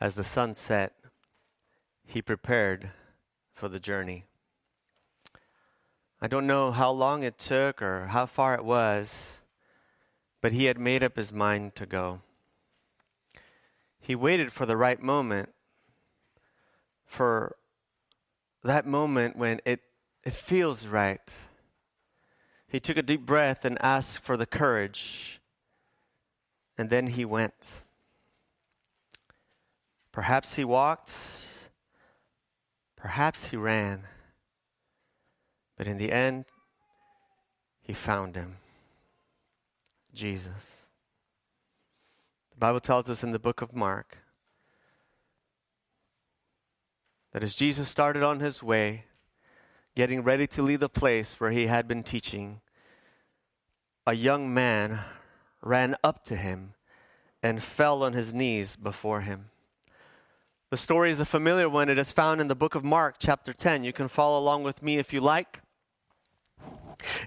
As the sun set, he prepared for the journey. I don't know how long it took or how far it was, but he had made up his mind to go. He waited for the right moment, for that moment when it, it feels right. He took a deep breath and asked for the courage, and then he went. Perhaps he walked, perhaps he ran, but in the end, he found him Jesus. The Bible tells us in the book of Mark that as Jesus started on his way, getting ready to leave the place where he had been teaching, a young man ran up to him and fell on his knees before him. The story is a familiar one. It is found in the book of Mark, chapter 10. You can follow along with me if you like.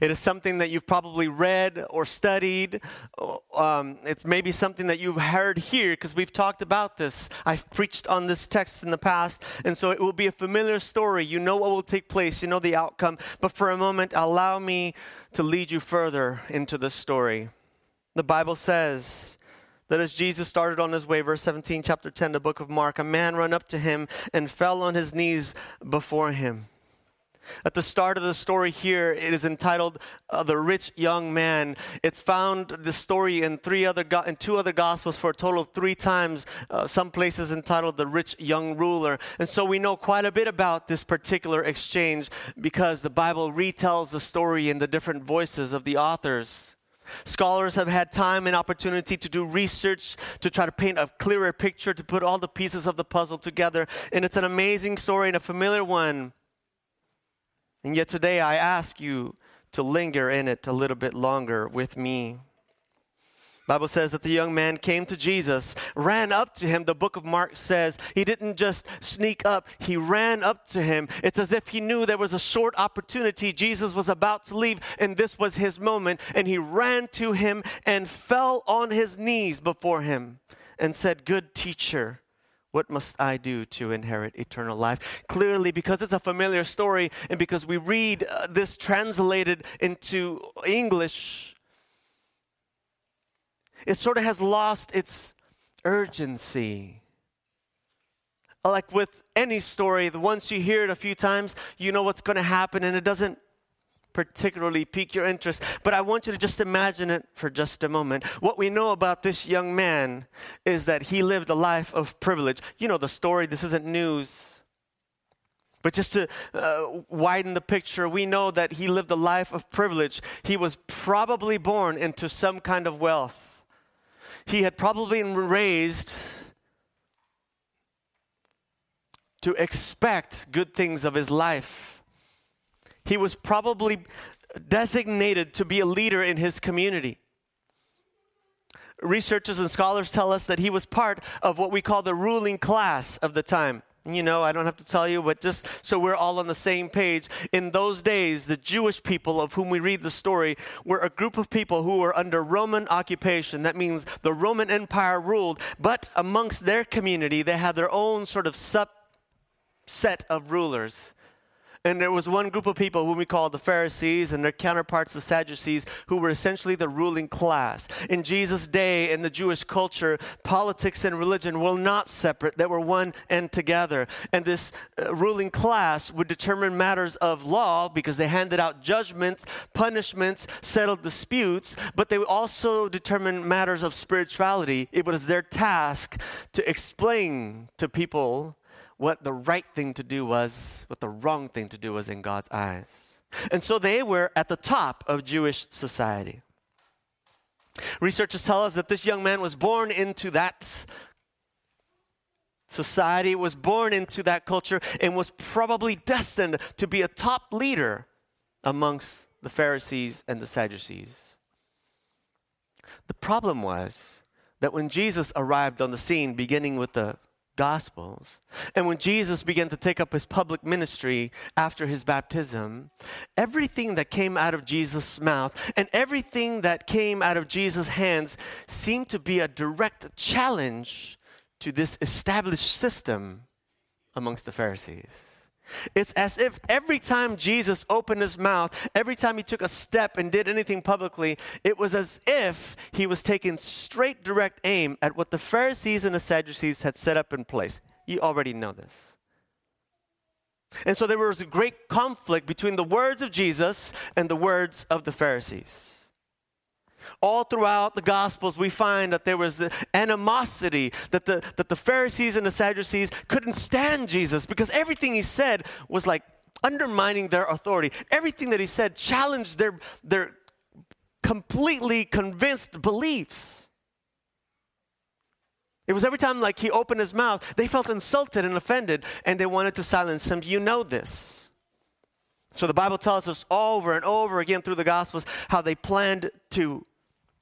It is something that you've probably read or studied. Um, it's maybe something that you've heard here because we've talked about this. I've preached on this text in the past, and so it will be a familiar story. You know what will take place, you know the outcome. But for a moment, allow me to lead you further into the story. The Bible says, that as Jesus started on his way, verse 17, chapter 10, the book of Mark, a man ran up to him and fell on his knees before him. At the start of the story here, it is entitled uh, "The Rich Young Man." It's found the story in three other go- in two other gospels for a total of three times. Uh, some places entitled "The Rich Young Ruler," and so we know quite a bit about this particular exchange because the Bible retells the story in the different voices of the authors. Scholars have had time and opportunity to do research to try to paint a clearer picture, to put all the pieces of the puzzle together. And it's an amazing story and a familiar one. And yet today I ask you to linger in it a little bit longer with me. Bible says that the young man came to Jesus, ran up to him. The book of Mark says he didn't just sneak up, he ran up to him. It's as if he knew there was a short opportunity. Jesus was about to leave, and this was his moment. And he ran to him and fell on his knees before him and said, Good teacher. What must I do to inherit eternal life? Clearly, because it's a familiar story and because we read uh, this translated into English, it sort of has lost its urgency. Like with any story, once you hear it a few times, you know what's going to happen, and it doesn't particularly pique your interest. But I want you to just imagine it for just a moment. What we know about this young man is that he lived a life of privilege. You know the story, this isn't news. But just to uh, widen the picture, we know that he lived a life of privilege. He was probably born into some kind of wealth he had probably been raised to expect good things of his life. He was probably designated to be a leader in his community. Researchers and scholars tell us that he was part of what we call the ruling class of the time. You know, I don't have to tell you, but just so we're all on the same page, in those days, the Jewish people of whom we read the story were a group of people who were under Roman occupation. That means the Roman Empire ruled, but amongst their community, they had their own sort of subset of rulers. And there was one group of people whom we call the Pharisees and their counterparts, the Sadducees, who were essentially the ruling class. In Jesus' day, in the Jewish culture, politics and religion were not separate, they were one and together. And this uh, ruling class would determine matters of law because they handed out judgments, punishments, settled disputes, but they would also determine matters of spirituality. It was their task to explain to people what the right thing to do was, what the wrong thing to do was in God's eyes. And so they were at the top of Jewish society. Researchers tell us that this young man was born into that society, was born into that culture, and was probably destined to be a top leader amongst the Pharisees and the Sadducees. The problem was that when Jesus arrived on the scene, beginning with the Gospels. And when Jesus began to take up his public ministry after his baptism, everything that came out of Jesus' mouth and everything that came out of Jesus' hands seemed to be a direct challenge to this established system amongst the Pharisees. It's as if every time Jesus opened his mouth, every time he took a step and did anything publicly, it was as if he was taking straight direct aim at what the Pharisees and the Sadducees had set up in place. You already know this. And so there was a great conflict between the words of Jesus and the words of the Pharisees. All throughout the Gospels, we find that there was animosity, that the, that the Pharisees and the Sadducees couldn't stand Jesus because everything he said was like undermining their authority. Everything that he said challenged their, their completely convinced beliefs. It was every time like he opened his mouth, they felt insulted and offended and they wanted to silence him. You know this. So the Bible tells us over and over again through the Gospels how they planned to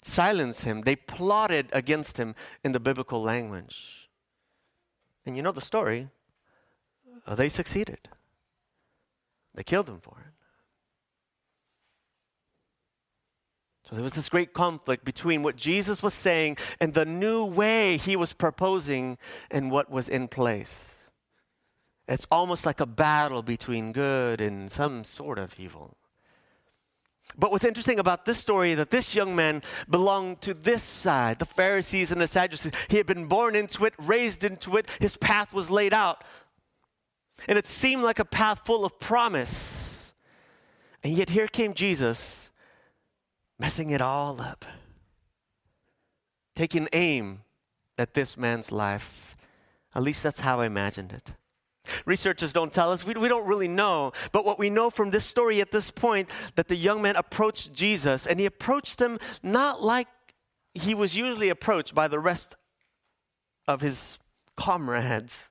silence him. They plotted against him in the biblical language. And you know the story. Uh, they succeeded. They killed him for it. So there was this great conflict between what Jesus was saying and the new way he was proposing and what was in place. It's almost like a battle between good and some sort of evil. But what's interesting about this story is that this young man belonged to this side, the Pharisees and the Sadducees. He had been born into it, raised into it, his path was laid out. And it seemed like a path full of promise. And yet here came Jesus messing it all up, taking aim at this man's life. At least that's how I imagined it. Researchers don't tell us, we, we don't really know. But what we know from this story at this point, that the young man approached Jesus, and he approached him not like he was usually approached by the rest of his comrades.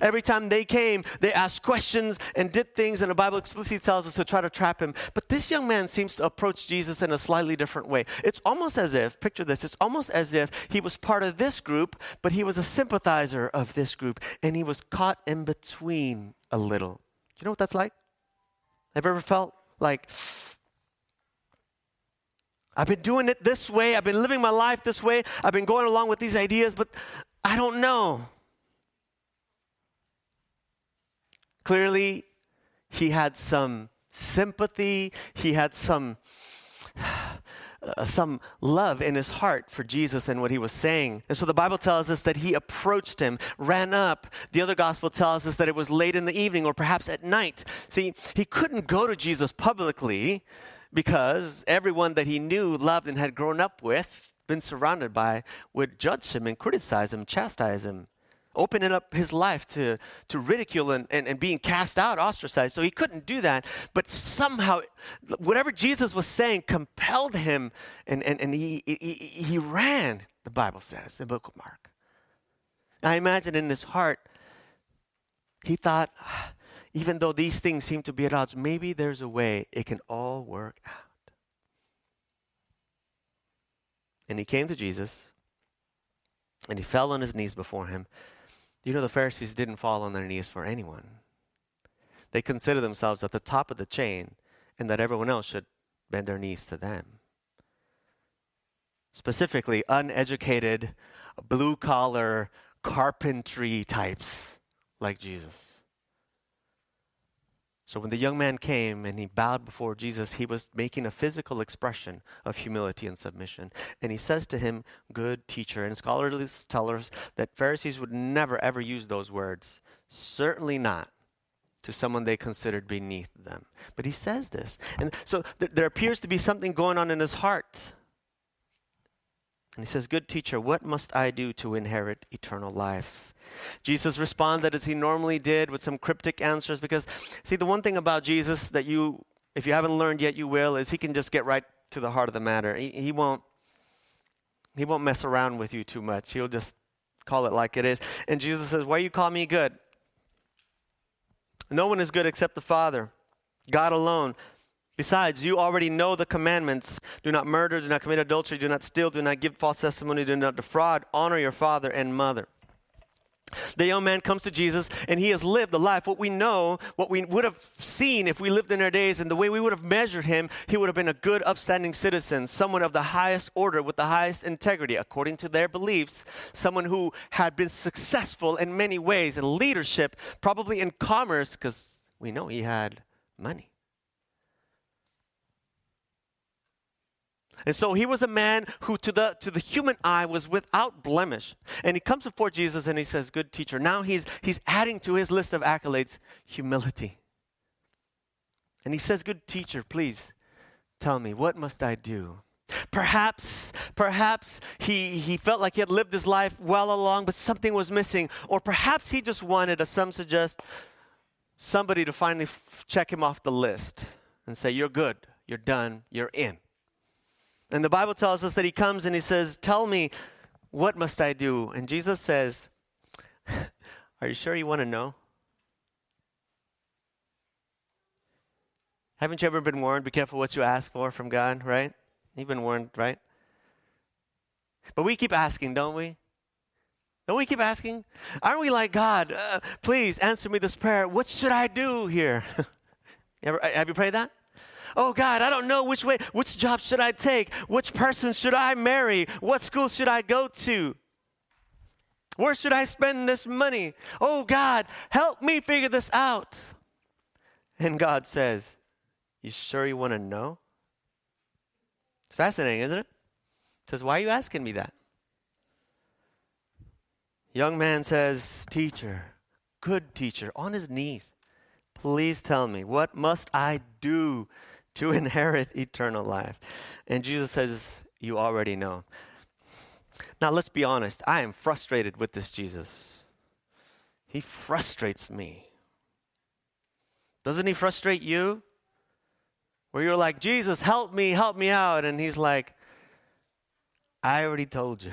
Every time they came, they asked questions and did things, and the Bible explicitly tells us to try to trap him. But this young man seems to approach Jesus in a slightly different way. It's almost as if, picture this, it's almost as if he was part of this group, but he was a sympathizer of this group, and he was caught in between a little. Do you know what that's like? Have you ever felt like, I've been doing it this way, I've been living my life this way, I've been going along with these ideas, but I don't know. Clearly, he had some sympathy, he had some. Uh, some love in his heart for Jesus and what he was saying. And so the Bible tells us that he approached him, ran up. The other gospel tells us that it was late in the evening or perhaps at night. See, he couldn't go to Jesus publicly because everyone that he knew, loved, and had grown up with, been surrounded by, would judge him and criticize him, chastise him opening up his life to, to ridicule and, and, and being cast out, ostracized. So he couldn't do that. But somehow, whatever Jesus was saying compelled him, and, and, and he, he, he ran, the Bible says in the book of Mark. I imagine in his heart, he thought, ah, even though these things seem to be at odds, maybe there's a way it can all work out. And he came to Jesus and he fell on his knees before him you know, the Pharisees didn't fall on their knees for anyone. They considered themselves at the top of the chain and that everyone else should bend their knees to them. Specifically, uneducated, blue collar, carpentry types like Jesus. So when the young man came and he bowed before Jesus, he was making a physical expression of humility and submission. And he says to him, Good teacher. And scholars tell us that Pharisees would never, ever use those words. Certainly not to someone they considered beneath them. But he says this. And so th- there appears to be something going on in his heart. And he says, Good teacher, what must I do to inherit eternal life? Jesus responded as he normally did with some cryptic answers because, see, the one thing about Jesus that you, if you haven't learned yet, you will, is he can just get right to the heart of the matter. He, he won't. He won't mess around with you too much. He'll just call it like it is. And Jesus says, Why you call me good? No one is good except the Father, God alone. Besides, you already know the commandments do not murder, do not commit adultery, do not steal, do not give false testimony, do not defraud, honor your father and mother. The young man comes to Jesus and he has lived the life. What we know, what we would have seen if we lived in our days and the way we would have measured him, he would have been a good, upstanding citizen, someone of the highest order with the highest integrity, according to their beliefs, someone who had been successful in many ways in leadership, probably in commerce, because we know he had money. And so he was a man who, to the, to the human eye, was without blemish. And he comes before Jesus and he says, Good teacher. Now he's, he's adding to his list of accolades humility. And he says, Good teacher, please tell me, what must I do? Perhaps, perhaps he, he felt like he had lived his life well along, but something was missing. Or perhaps he just wanted, as some suggest, somebody to finally f- check him off the list and say, You're good, you're done, you're in. And the Bible tells us that he comes and he says, Tell me, what must I do? And Jesus says, Are you sure you want to know? Haven't you ever been warned? Be careful what you ask for from God, right? You've been warned, right? But we keep asking, don't we? Don't we keep asking? Aren't we like God? Uh, please answer me this prayer. What should I do here? ever, have you prayed that? Oh God, I don't know which way, which job should I take? Which person should I marry? What school should I go to? Where should I spend this money? Oh God, help me figure this out. And God says, You sure you want to know? It's fascinating, isn't it? Says, Why are you asking me that? Young man says, Teacher, good teacher, on his knees, please tell me, what must I do to inherit eternal life. And Jesus says, You already know. Now, let's be honest. I am frustrated with this Jesus. He frustrates me. Doesn't he frustrate you? Where you're like, Jesus, help me, help me out. And he's like, I already told you.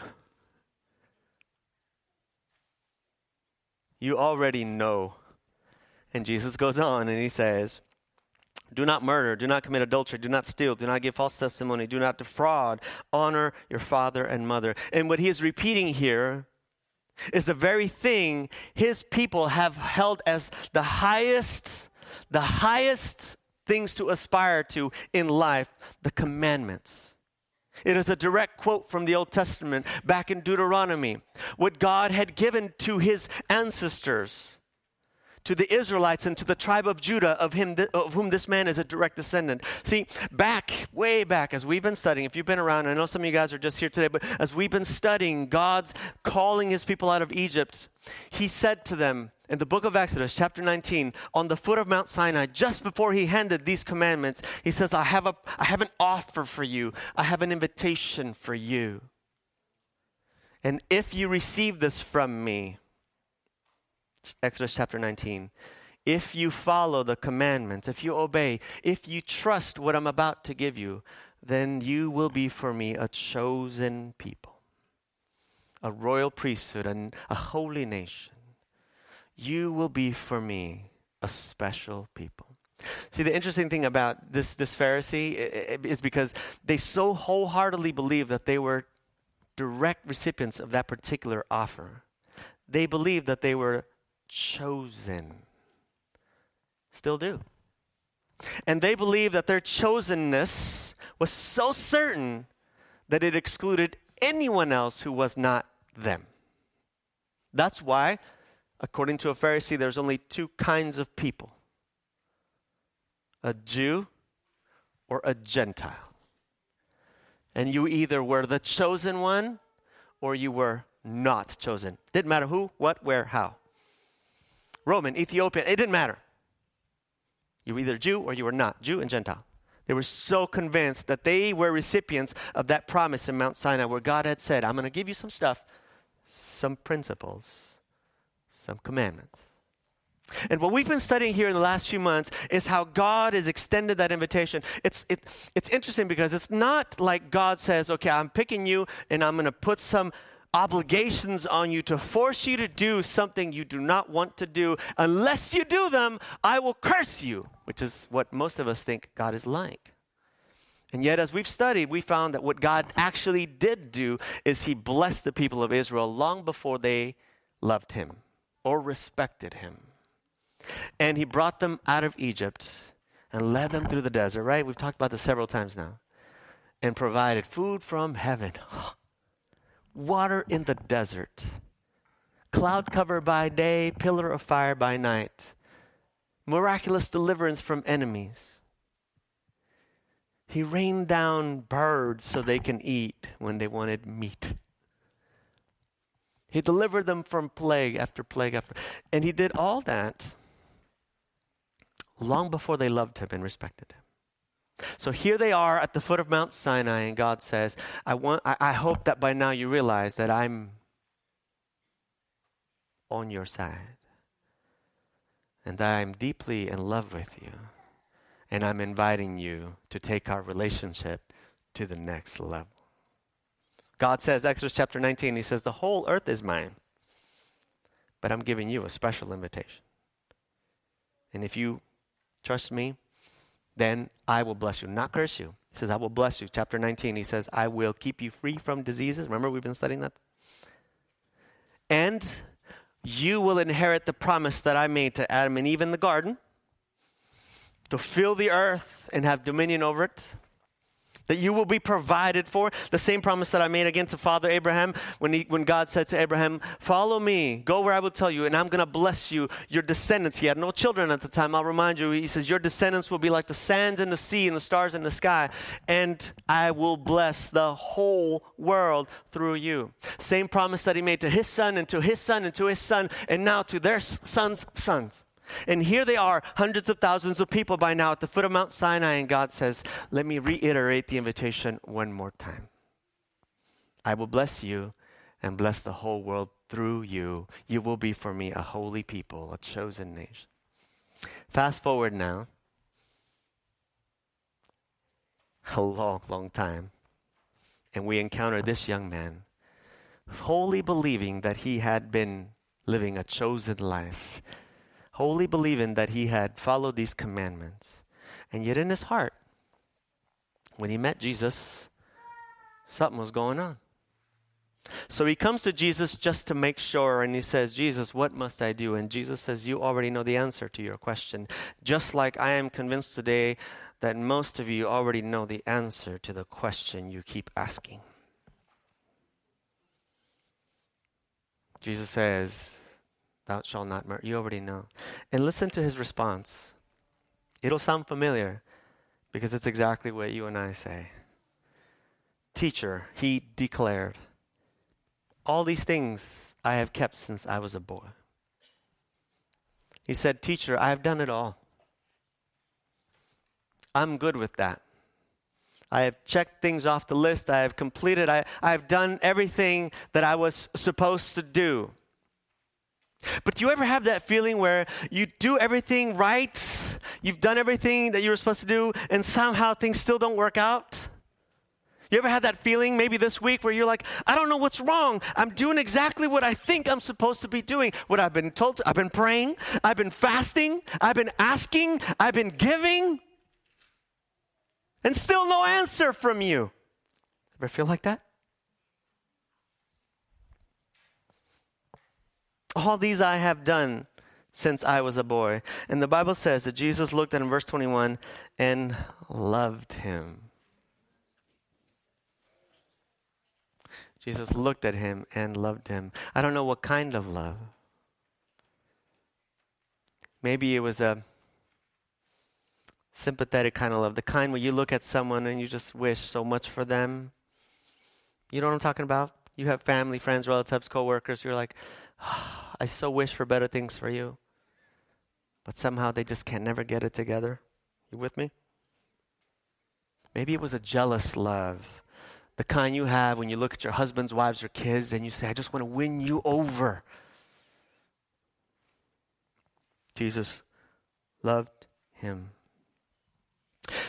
You already know. And Jesus goes on and he says, do not murder, do not commit adultery, do not steal, do not give false testimony, do not defraud, honor your father and mother. And what he is repeating here is the very thing his people have held as the highest, the highest things to aspire to in life the commandments. It is a direct quote from the Old Testament back in Deuteronomy. What God had given to his ancestors to the Israelites and to the tribe of Judah, of, him, of whom this man is a direct descendant. See, back, way back, as we've been studying, if you've been around, I know some of you guys are just here today, but as we've been studying God's calling his people out of Egypt, he said to them, in the book of Exodus, chapter 19, on the foot of Mount Sinai, just before he handed these commandments, he says, I have, a, I have an offer for you. I have an invitation for you. And if you receive this from me, Exodus chapter 19. If you follow the commandments, if you obey, if you trust what I'm about to give you, then you will be for me a chosen people, a royal priesthood, and a holy nation. You will be for me a special people. See, the interesting thing about this, this Pharisee is because they so wholeheartedly believed that they were direct recipients of that particular offer. They believed that they were chosen. Still do. And they believed that their chosenness was so certain that it excluded anyone else who was not them. That's why, according to a Pharisee, there's only two kinds of people a Jew or a Gentile. And you either were the chosen one or you were not chosen. Didn't matter who, what, where, how. Roman, Ethiopian, it didn't matter. You were either Jew or you were not, Jew and Gentile. They were so convinced that they were recipients of that promise in Mount Sinai where God had said, I'm going to give you some stuff, some principles, some commandments. And what we've been studying here in the last few months is how God has extended that invitation. It's, it, it's interesting because it's not like God says, okay, I'm picking you and I'm going to put some obligations on you to force you to do something you do not want to do. Unless you do them, I will curse you, which is what most of us think God is like. And yet, as we've studied, we found that what God actually did do is He blessed the people of Israel long before they loved Him. or respected him. And he brought them out of Egypt and led them through the desert, right? We've talked about this several times now. And provided food from heaven, oh, water in the desert, cloud cover by day, pillar of fire by night, miraculous deliverance from enemies. He rained down birds so they can eat when they wanted meat. He delivered them from plague after plague after. And he did all that long before they loved him and respected him. So here they are at the foot of Mount Sinai, and God says, I, want, I, I hope that by now you realize that I'm on your side and that I'm deeply in love with you. And I'm inviting you to take our relationship to the next level. God says, Exodus chapter 19, He says, The whole earth is mine, but I'm giving you a special invitation. And if you trust me, then I will bless you, not curse you. He says, I will bless you. Chapter 19, he says, I will keep you free from diseases. Remember, we've been studying that? And you will inherit the promise that I made to Adam and Eve in the garden to fill the earth and have dominion over it that you will be provided for. The same promise that I made again to Father Abraham when, he, when God said to Abraham, Follow me, go where I will tell you, and I'm going to bless you. Your descendants, he had no children at the time, I'll remind you. He says, Your descendants will be like the sands in the sea and the stars in the sky, and I will bless the whole world through you. Same promise that he made to his son, and to his son, and to his son, and now to their sons' sons. And here they are, hundreds of thousands of people by now at the foot of Mount Sinai, and God says, Let me reiterate the invitation one more time. I will bless you and bless the whole world through you. You will be for me a holy people, a chosen nation. Fast forward now, a long, long time, and we encounter this young man, wholly believing that he had been living a chosen life wholly believing that he had followed these commandments. And yet, in his heart, when he met Jesus, something was going on. So he comes to Jesus just to make sure, and he says, Jesus, what must I do? And Jesus says, You already know the answer to your question. Just like I am convinced today that most of you already know the answer to the question you keep asking. Jesus says, Thou shalt not murder. You already know. And listen to his response. It'll sound familiar because it's exactly what you and I say. Teacher, he declared, All these things I have kept since I was a boy. He said, Teacher, I have done it all. I'm good with that. I have checked things off the list. I have completed. I, I have done everything that I was supposed to do. But do you ever have that feeling where you do everything right, you've done everything that you were supposed to do, and somehow things still don't work out? You ever had that feeling maybe this week where you're like, I don't know what's wrong. I'm doing exactly what I think I'm supposed to be doing. What I've been told, to, I've been praying, I've been fasting, I've been asking, I've been giving, and still no answer from you. Ever feel like that? All these I have done since I was a boy. And the Bible says that Jesus looked at him, verse 21, and loved him. Jesus looked at him and loved him. I don't know what kind of love. Maybe it was a sympathetic kind of love, the kind where you look at someone and you just wish so much for them. You know what I'm talking about? You have family, friends, relatives, coworkers. You're like, I so wish for better things for you. But somehow they just can't never get it together. You with me? Maybe it was a jealous love. The kind you have when you look at your husbands, wives, or kids and you say, I just want to win you over. Jesus loved him.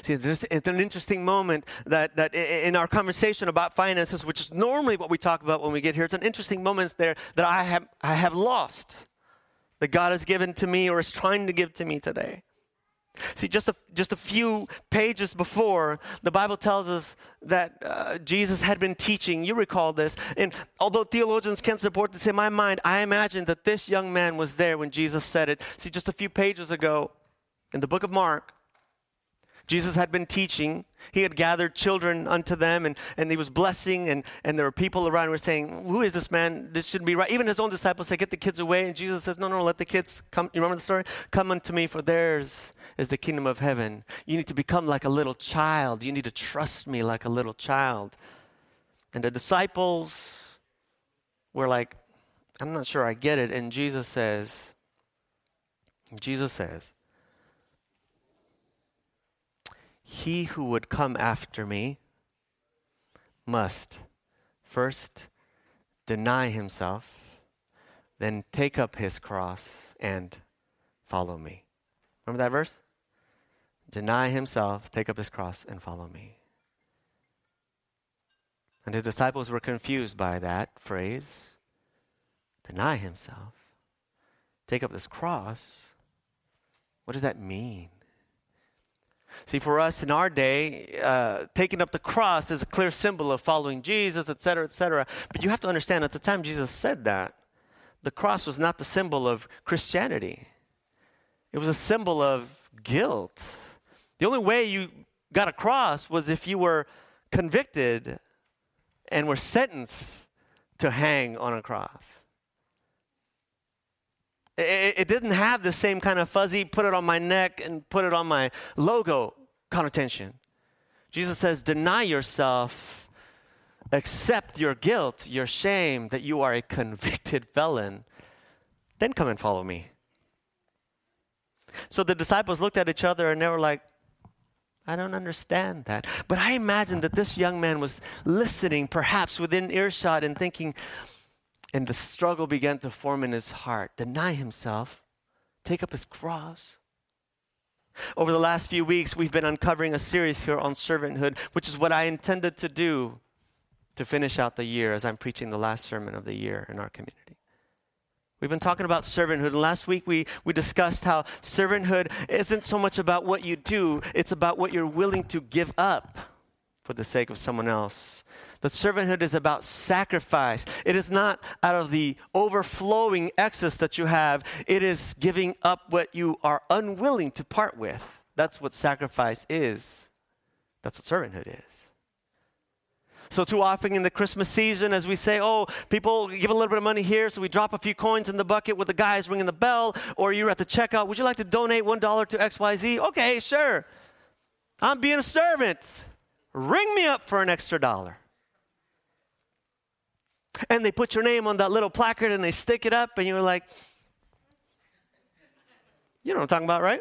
See, it's an interesting moment that, that in our conversation about finances, which is normally what we talk about when we get here, it's an interesting moment there that I have, I have lost, that God has given to me or is trying to give to me today. See, just a, just a few pages before, the Bible tells us that uh, Jesus had been teaching. You recall this. And although theologians can't support this in my mind, I imagine that this young man was there when Jesus said it. See, just a few pages ago in the book of Mark, Jesus had been teaching. He had gathered children unto them and, and he was blessing, and, and there were people around who were saying, Who is this man? This shouldn't be right. Even his own disciples say, Get the kids away. And Jesus says, No, no, let the kids come. You remember the story? Come unto me, for theirs is the kingdom of heaven. You need to become like a little child. You need to trust me like a little child. And the disciples were like, I'm not sure I get it. And Jesus says, Jesus says, he who would come after me must first deny himself, then take up his cross and follow me. Remember that verse? Deny himself, take up his cross, and follow me. And the disciples were confused by that phrase deny himself, take up this cross. What does that mean? See, for us in our day, uh, taking up the cross is a clear symbol of following Jesus, et cetera, et cetera. But you have to understand, at the time Jesus said that, the cross was not the symbol of Christianity, it was a symbol of guilt. The only way you got a cross was if you were convicted and were sentenced to hang on a cross. It, it, didn't have the same kind of fuzzy, put it on my neck and put it on my logo connotation. Jesus says, deny yourself, accept your guilt, your shame that you are a convicted felon, then come and follow me. So the disciples looked at each other and they were like, I don't understand that. But I imagine that this young man was listening, perhaps within earshot, and thinking, and the struggle began to form in his heart deny himself, take up his cross. Over the last few weeks, we've been uncovering a series here on servanthood, which is what I intended to do to finish out the year as I'm preaching the last sermon of the year in our community. We've been talking about servanthood, and last week we, we discussed how servanthood isn't so much about what you do, it's about what you're willing to give up for the sake of someone else. That servanthood is about sacrifice. It is not out of the overflowing excess that you have, it is giving up what you are unwilling to part with. That's what sacrifice is. That's what servanthood is. So, too often in the Christmas season, as we say, oh, people give a little bit of money here, so we drop a few coins in the bucket with the guys ringing the bell, or you're at the checkout, would you like to donate $1 to XYZ? Okay, sure. I'm being a servant. Ring me up for an extra dollar and they put your name on that little placard and they stick it up, and you're like, you know what I'm talking about, right?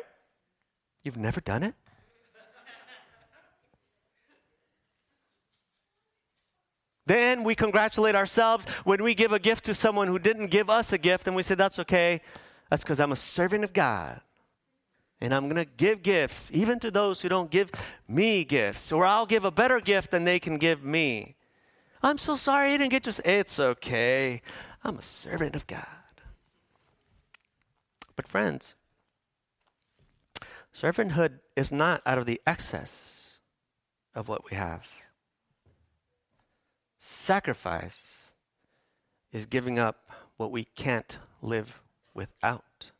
You've never done it? Then we congratulate ourselves when we give a gift to someone who didn't give us a gift, and we say, That's okay. That's because I'm a servant of God. And I'm going to give gifts, even to those who don't give me gifts, or I'll give a better gift than they can give me. I'm so sorry you didn't get just. It's okay. I'm a servant of God. But, friends, servanthood is not out of the excess of what we have. Sacrifice is giving up what we can't live without.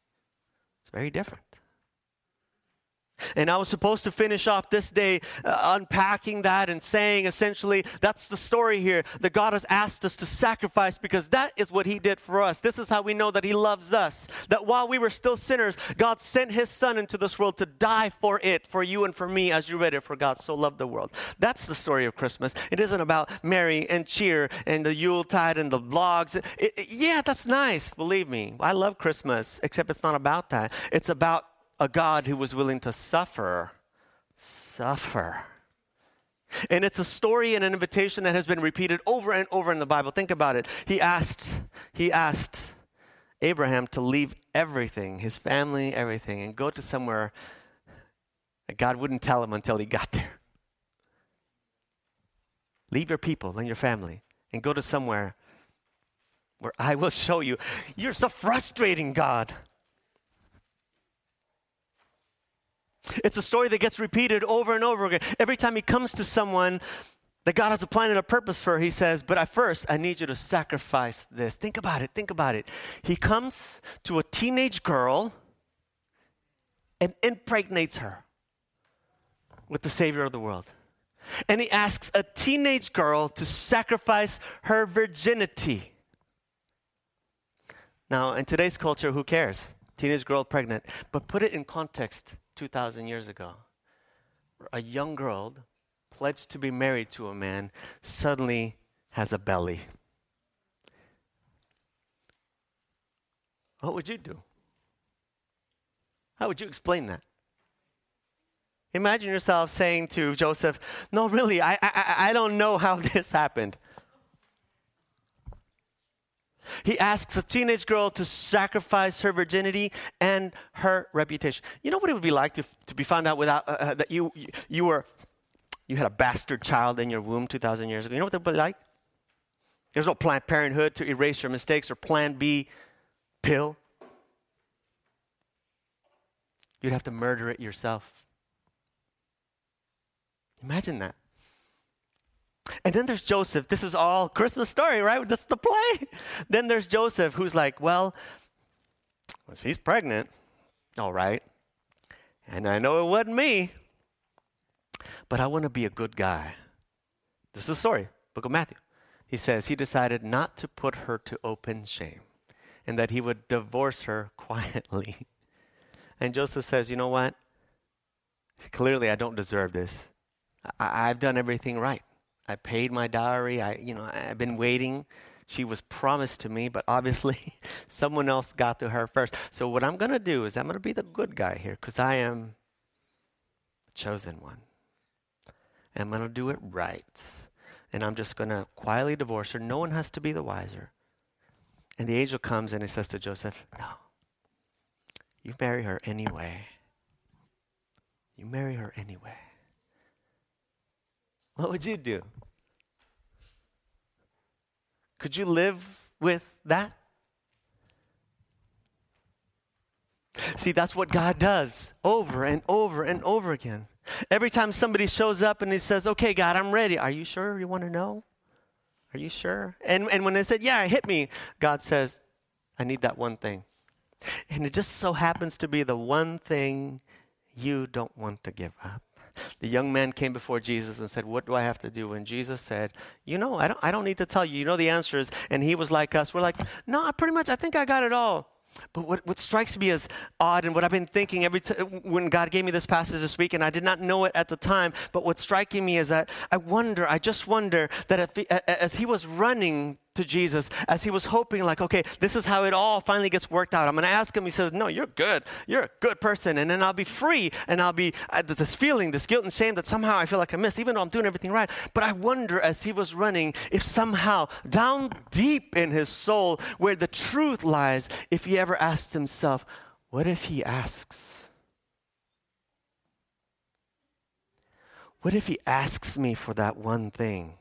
It's very different. And I was supposed to finish off this day uh, unpacking that and saying essentially that's the story here that God has asked us to sacrifice because that is what He did for us. This is how we know that He loves us. That while we were still sinners, God sent His Son into this world to die for it, for you and for me, as you read it, for God so loved the world. That's the story of Christmas. It isn't about merry and cheer and the Yuletide and the vlogs. It, it, yeah, that's nice, believe me. I love Christmas, except it's not about that. It's about a God who was willing to suffer, suffer. And it's a story and an invitation that has been repeated over and over in the Bible. Think about it. He asked, he asked Abraham to leave everything, his family, everything, and go to somewhere that God wouldn't tell him until he got there. Leave your people and your family and go to somewhere where I will show you. You're so frustrating, God. It's a story that gets repeated over and over again. Every time he comes to someone that God has a plan and a purpose for, he says, But at first, I need you to sacrifice this. Think about it. Think about it. He comes to a teenage girl and impregnates her with the Savior of the world. And he asks a teenage girl to sacrifice her virginity. Now, in today's culture, who cares? Teenage girl pregnant. But put it in context 2,000 years ago. A young girl pledged to be married to a man suddenly has a belly. What would you do? How would you explain that? Imagine yourself saying to Joseph, No, really, I, I, I don't know how this happened. He asks a teenage girl to sacrifice her virginity and her reputation. You know what it would be like to, to be found out without uh, uh that you, you were you had a bastard child in your womb 2,000 years ago. You know what that would be like? There's no Planned Parenthood to erase your mistakes or Plan B pill. You'd have to murder it yourself. Imagine that. And then there's Joseph. This is all Christmas story, right? This is the play. Then there's Joseph, who's like, well, well, she's pregnant. All right. And I know it wasn't me, but I want to be a good guy. This is the story, book of Matthew. He says he decided not to put her to open shame and that he would divorce her quietly. And Joseph says, You know what? Clearly, I don't deserve this. I- have done everything right. I paid my dowry. I, you know, I've been waiting. She was promised to me, but obviously someone else got to her first. So what I'm going to do is I'm going to be the good guy here because I am the chosen one. I'm going to do it right. And I'm just going to quietly divorce her. No one has to be the wiser. And the angel comes and he says to Joseph, No, you marry her anyway. You marry her anyway. What would you do? Could you live with that? See, that's what God does over and over and over again. Every time somebody shows up and he says, Okay, God, I'm ready. Are you sure you want to know? Are you sure? And, and when they said, Yeah, hit me, God says, I need that one thing. And it just so happens to be the one thing you don't want to give up. The young man came before Jesus and said, What do I have to do? And Jesus said, You know, I don't, I don't need to tell you. You know the answers. And he was like us. We're like, No, I pretty much, I think I got it all. But what, what strikes me as odd and what I've been thinking every time when God gave me this passage this week, and I did not know it at the time, but what's striking me is that I wonder, I just wonder that he, as he was running to Jesus as he was hoping, like, okay, this is how it all finally gets worked out. I'm going to ask him. He says, No, you're good. You're a good person. And then I'll be free. And I'll be uh, this feeling, this guilt and shame that somehow I feel like I missed, even though I'm doing everything right. But I wonder as he was running if somehow down deep in his soul, where the truth lies, if he ever asked himself, What if he asks? What if he asks me for that one thing?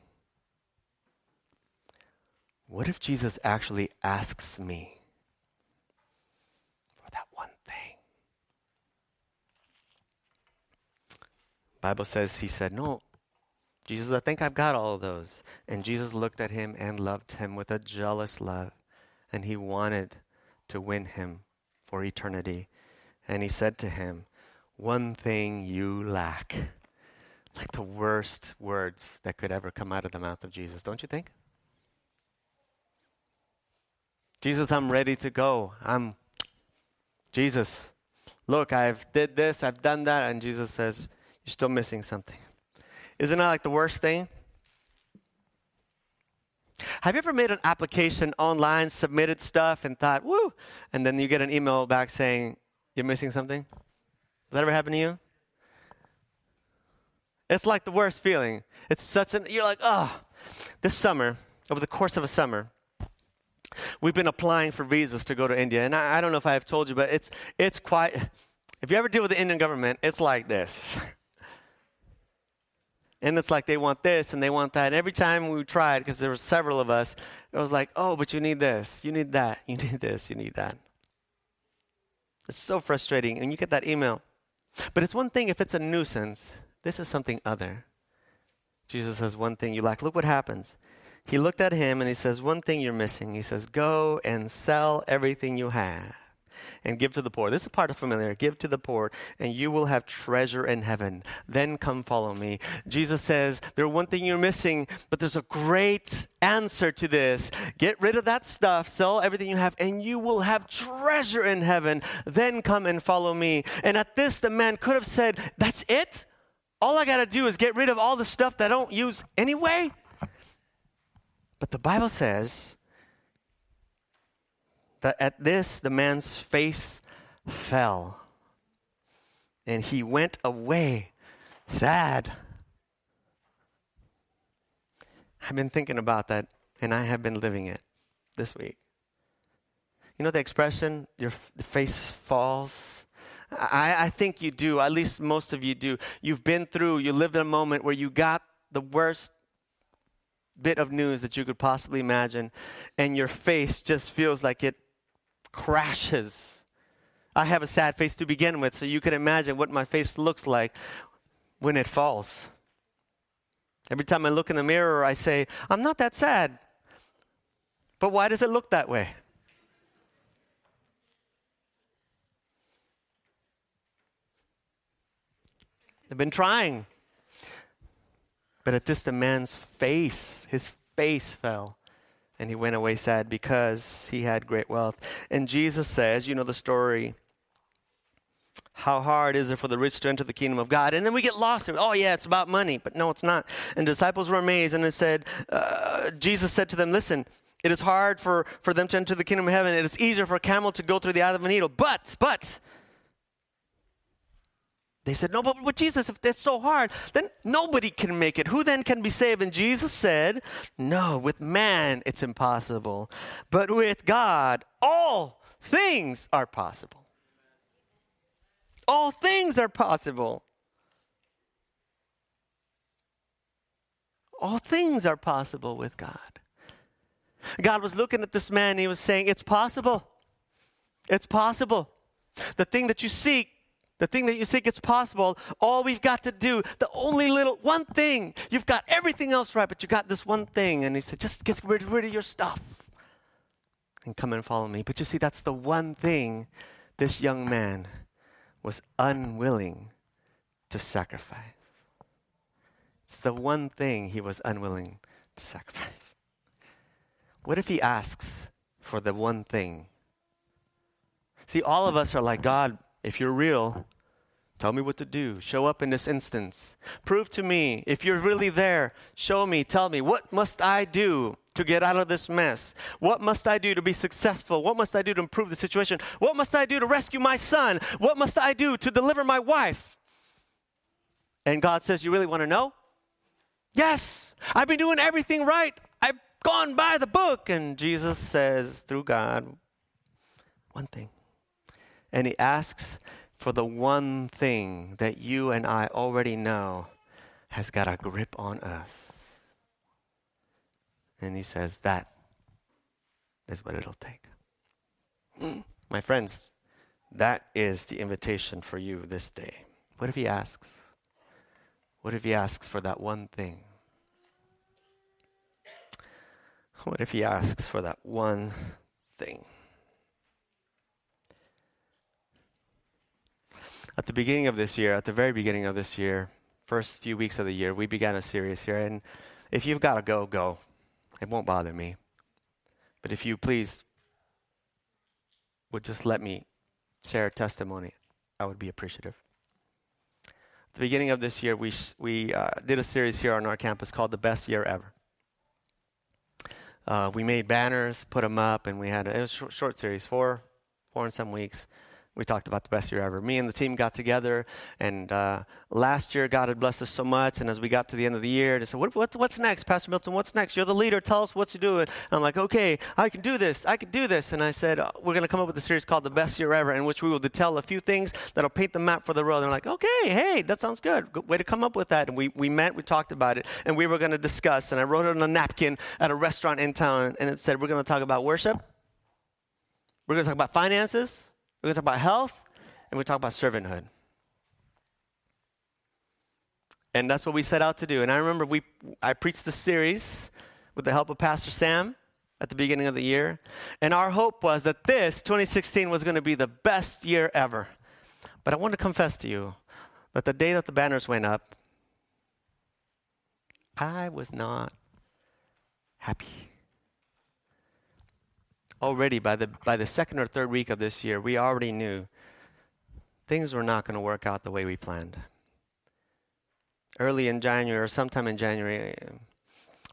What if Jesus actually asks me for that one thing? Bible says he said, "No. Jesus, I think I've got all those." And Jesus looked at him and loved him with a jealous love, and he wanted to win him for eternity. And he said to him, "One thing you lack." Like the worst words that could ever come out of the mouth of Jesus, don't you think? Jesus, I'm ready to go. I'm Jesus. Look, I've did this, I've done that, and Jesus says, You're still missing something. Isn't that like the worst thing? Have you ever made an application online, submitted stuff, and thought, woo, and then you get an email back saying, You're missing something? Has that ever happened to you? It's like the worst feeling. It's such an, you're like, oh, this summer, over the course of a summer, We've been applying for visas to go to India, and I, I don't know if I have told you, but it's it's quite. If you ever deal with the Indian government, it's like this. And it's like they want this and they want that. And every time we tried, because there were several of us, it was like, oh, but you need this, you need that, you need this, you need that. It's so frustrating. And you get that email. But it's one thing if it's a nuisance, this is something other. Jesus says, One thing you lack. Look what happens. He looked at him and he says, One thing you're missing. He says, Go and sell everything you have and give to the poor. This is part of familiar. Give to the poor, and you will have treasure in heaven. Then come follow me. Jesus says, There's one thing you're missing, but there's a great answer to this. Get rid of that stuff, sell everything you have, and you will have treasure in heaven. Then come and follow me. And at this, the man could have said, That's it? All I got to do is get rid of all the stuff that I don't use anyway? But the Bible says, that at this the man's face fell and he went away sad. I've been thinking about that and I have been living it this week. You know the expression, your f- face falls? I, I think you do, at least most of you do. You've been through, you lived in a moment where you got the worst bit of news that you could possibly imagine, and your face just feels like it crashes. I have a sad face to begin with, so you can imagine what my face looks like when it falls. Every time I look in the mirror, I say, I'm not that sad. But why does it look that way? I've been trying. But at this, the man's face, his face fell and he went away sad because he had great wealth. And Jesus says, you know the story. How hard is it for the rich to enter the kingdom of God? And then we get lost. Oh, yeah, it's about money. But no, it's not. And disciples were amazed. And it said, uh, Jesus said to them, Listen, it is hard for, for them to enter the kingdom of heaven. It is easier for a camel to go through the eye of a needle. But, but, they said, No, but with Jesus, if that's so hard, then nobody can make it. Who then can be saved? And Jesus said, No, with man it's impossible. But with God, all things are possible. All things are possible. All things are possible with God. God was looking at this man, he was saying, It's possible. It's possible. The thing that you seek the thing that you think it's possible, all we've got to do, the only little one thing, you've got everything else right, but you got this one thing. And he said, just get rid, rid of your stuff and come and follow me. But you see, that's the one thing this young man was unwilling to sacrifice. It's the one thing he was unwilling to sacrifice. What if he asks for the one thing? See, all of us are like, God, if you're real, Tell me what to do. Show up in this instance. Prove to me if you're really there. Show me, tell me, what must I do to get out of this mess? What must I do to be successful? What must I do to improve the situation? What must I do to rescue my son? What must I do to deliver my wife? And God says, You really want to know? Yes, I've been doing everything right. I've gone by the book. And Jesus says, through God, one thing. And He asks, for the one thing that you and I already know has got a grip on us. And he says, That is what it'll take. Mm. My friends, that is the invitation for you this day. What if he asks? What if he asks for that one thing? What if he asks for that one thing? At the beginning of this year, at the very beginning of this year, first few weeks of the year, we began a series here. And if you've got to go, go. It won't bother me. But if you please would just let me share a testimony, I would be appreciative. At the beginning of this year, we, we uh, did a series here on our campus called The Best Year Ever. Uh, we made banners, put them up, and we had a, it was a short, short series, four, four and some weeks we talked about the best year ever. Me and the team got together, and uh, last year God had blessed us so much. And as we got to the end of the year, they said, what, what, "What's next, Pastor Milton? What's next? You're the leader. Tell us what to do." And I'm like, "Okay, I can do this. I can do this." And I said, uh, "We're going to come up with a series called The Best Year Ever, in which we will detail a few things that'll paint the map for the road." And they're like, "Okay, hey, that sounds good. good. Way to come up with that." And we we met, we talked about it, and we were going to discuss. And I wrote it on a napkin at a restaurant in town, and it said, "We're going to talk about worship. We're going to talk about finances. We're going to talk about health." and we talk about servanthood. And that's what we set out to do. And I remember we, I preached the series with the help of Pastor Sam at the beginning of the year. And our hope was that this, 2016, was going to be the best year ever. But I want to confess to you that the day that the banners went up, I was not happy. Already by the, by the second or third week of this year, we already knew things were not going to work out the way we planned. Early in January, or sometime in January,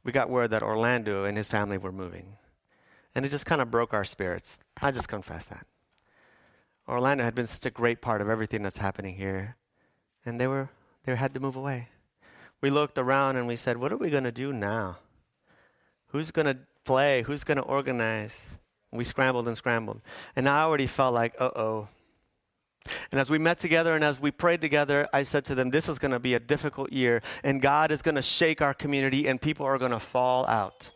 we got word that Orlando and his family were moving. And it just kind of broke our spirits. I just confess that. Orlando had been such a great part of everything that's happening here. And they were they had to move away. We looked around and we said, what are we going to do now? Who's going to play? Who's going to organize? We scrambled and scrambled. And I already felt like, uh-oh. And as we met together and as we prayed together, I said to them, this is going to be a difficult year and God is going to shake our community and people are going to fall out.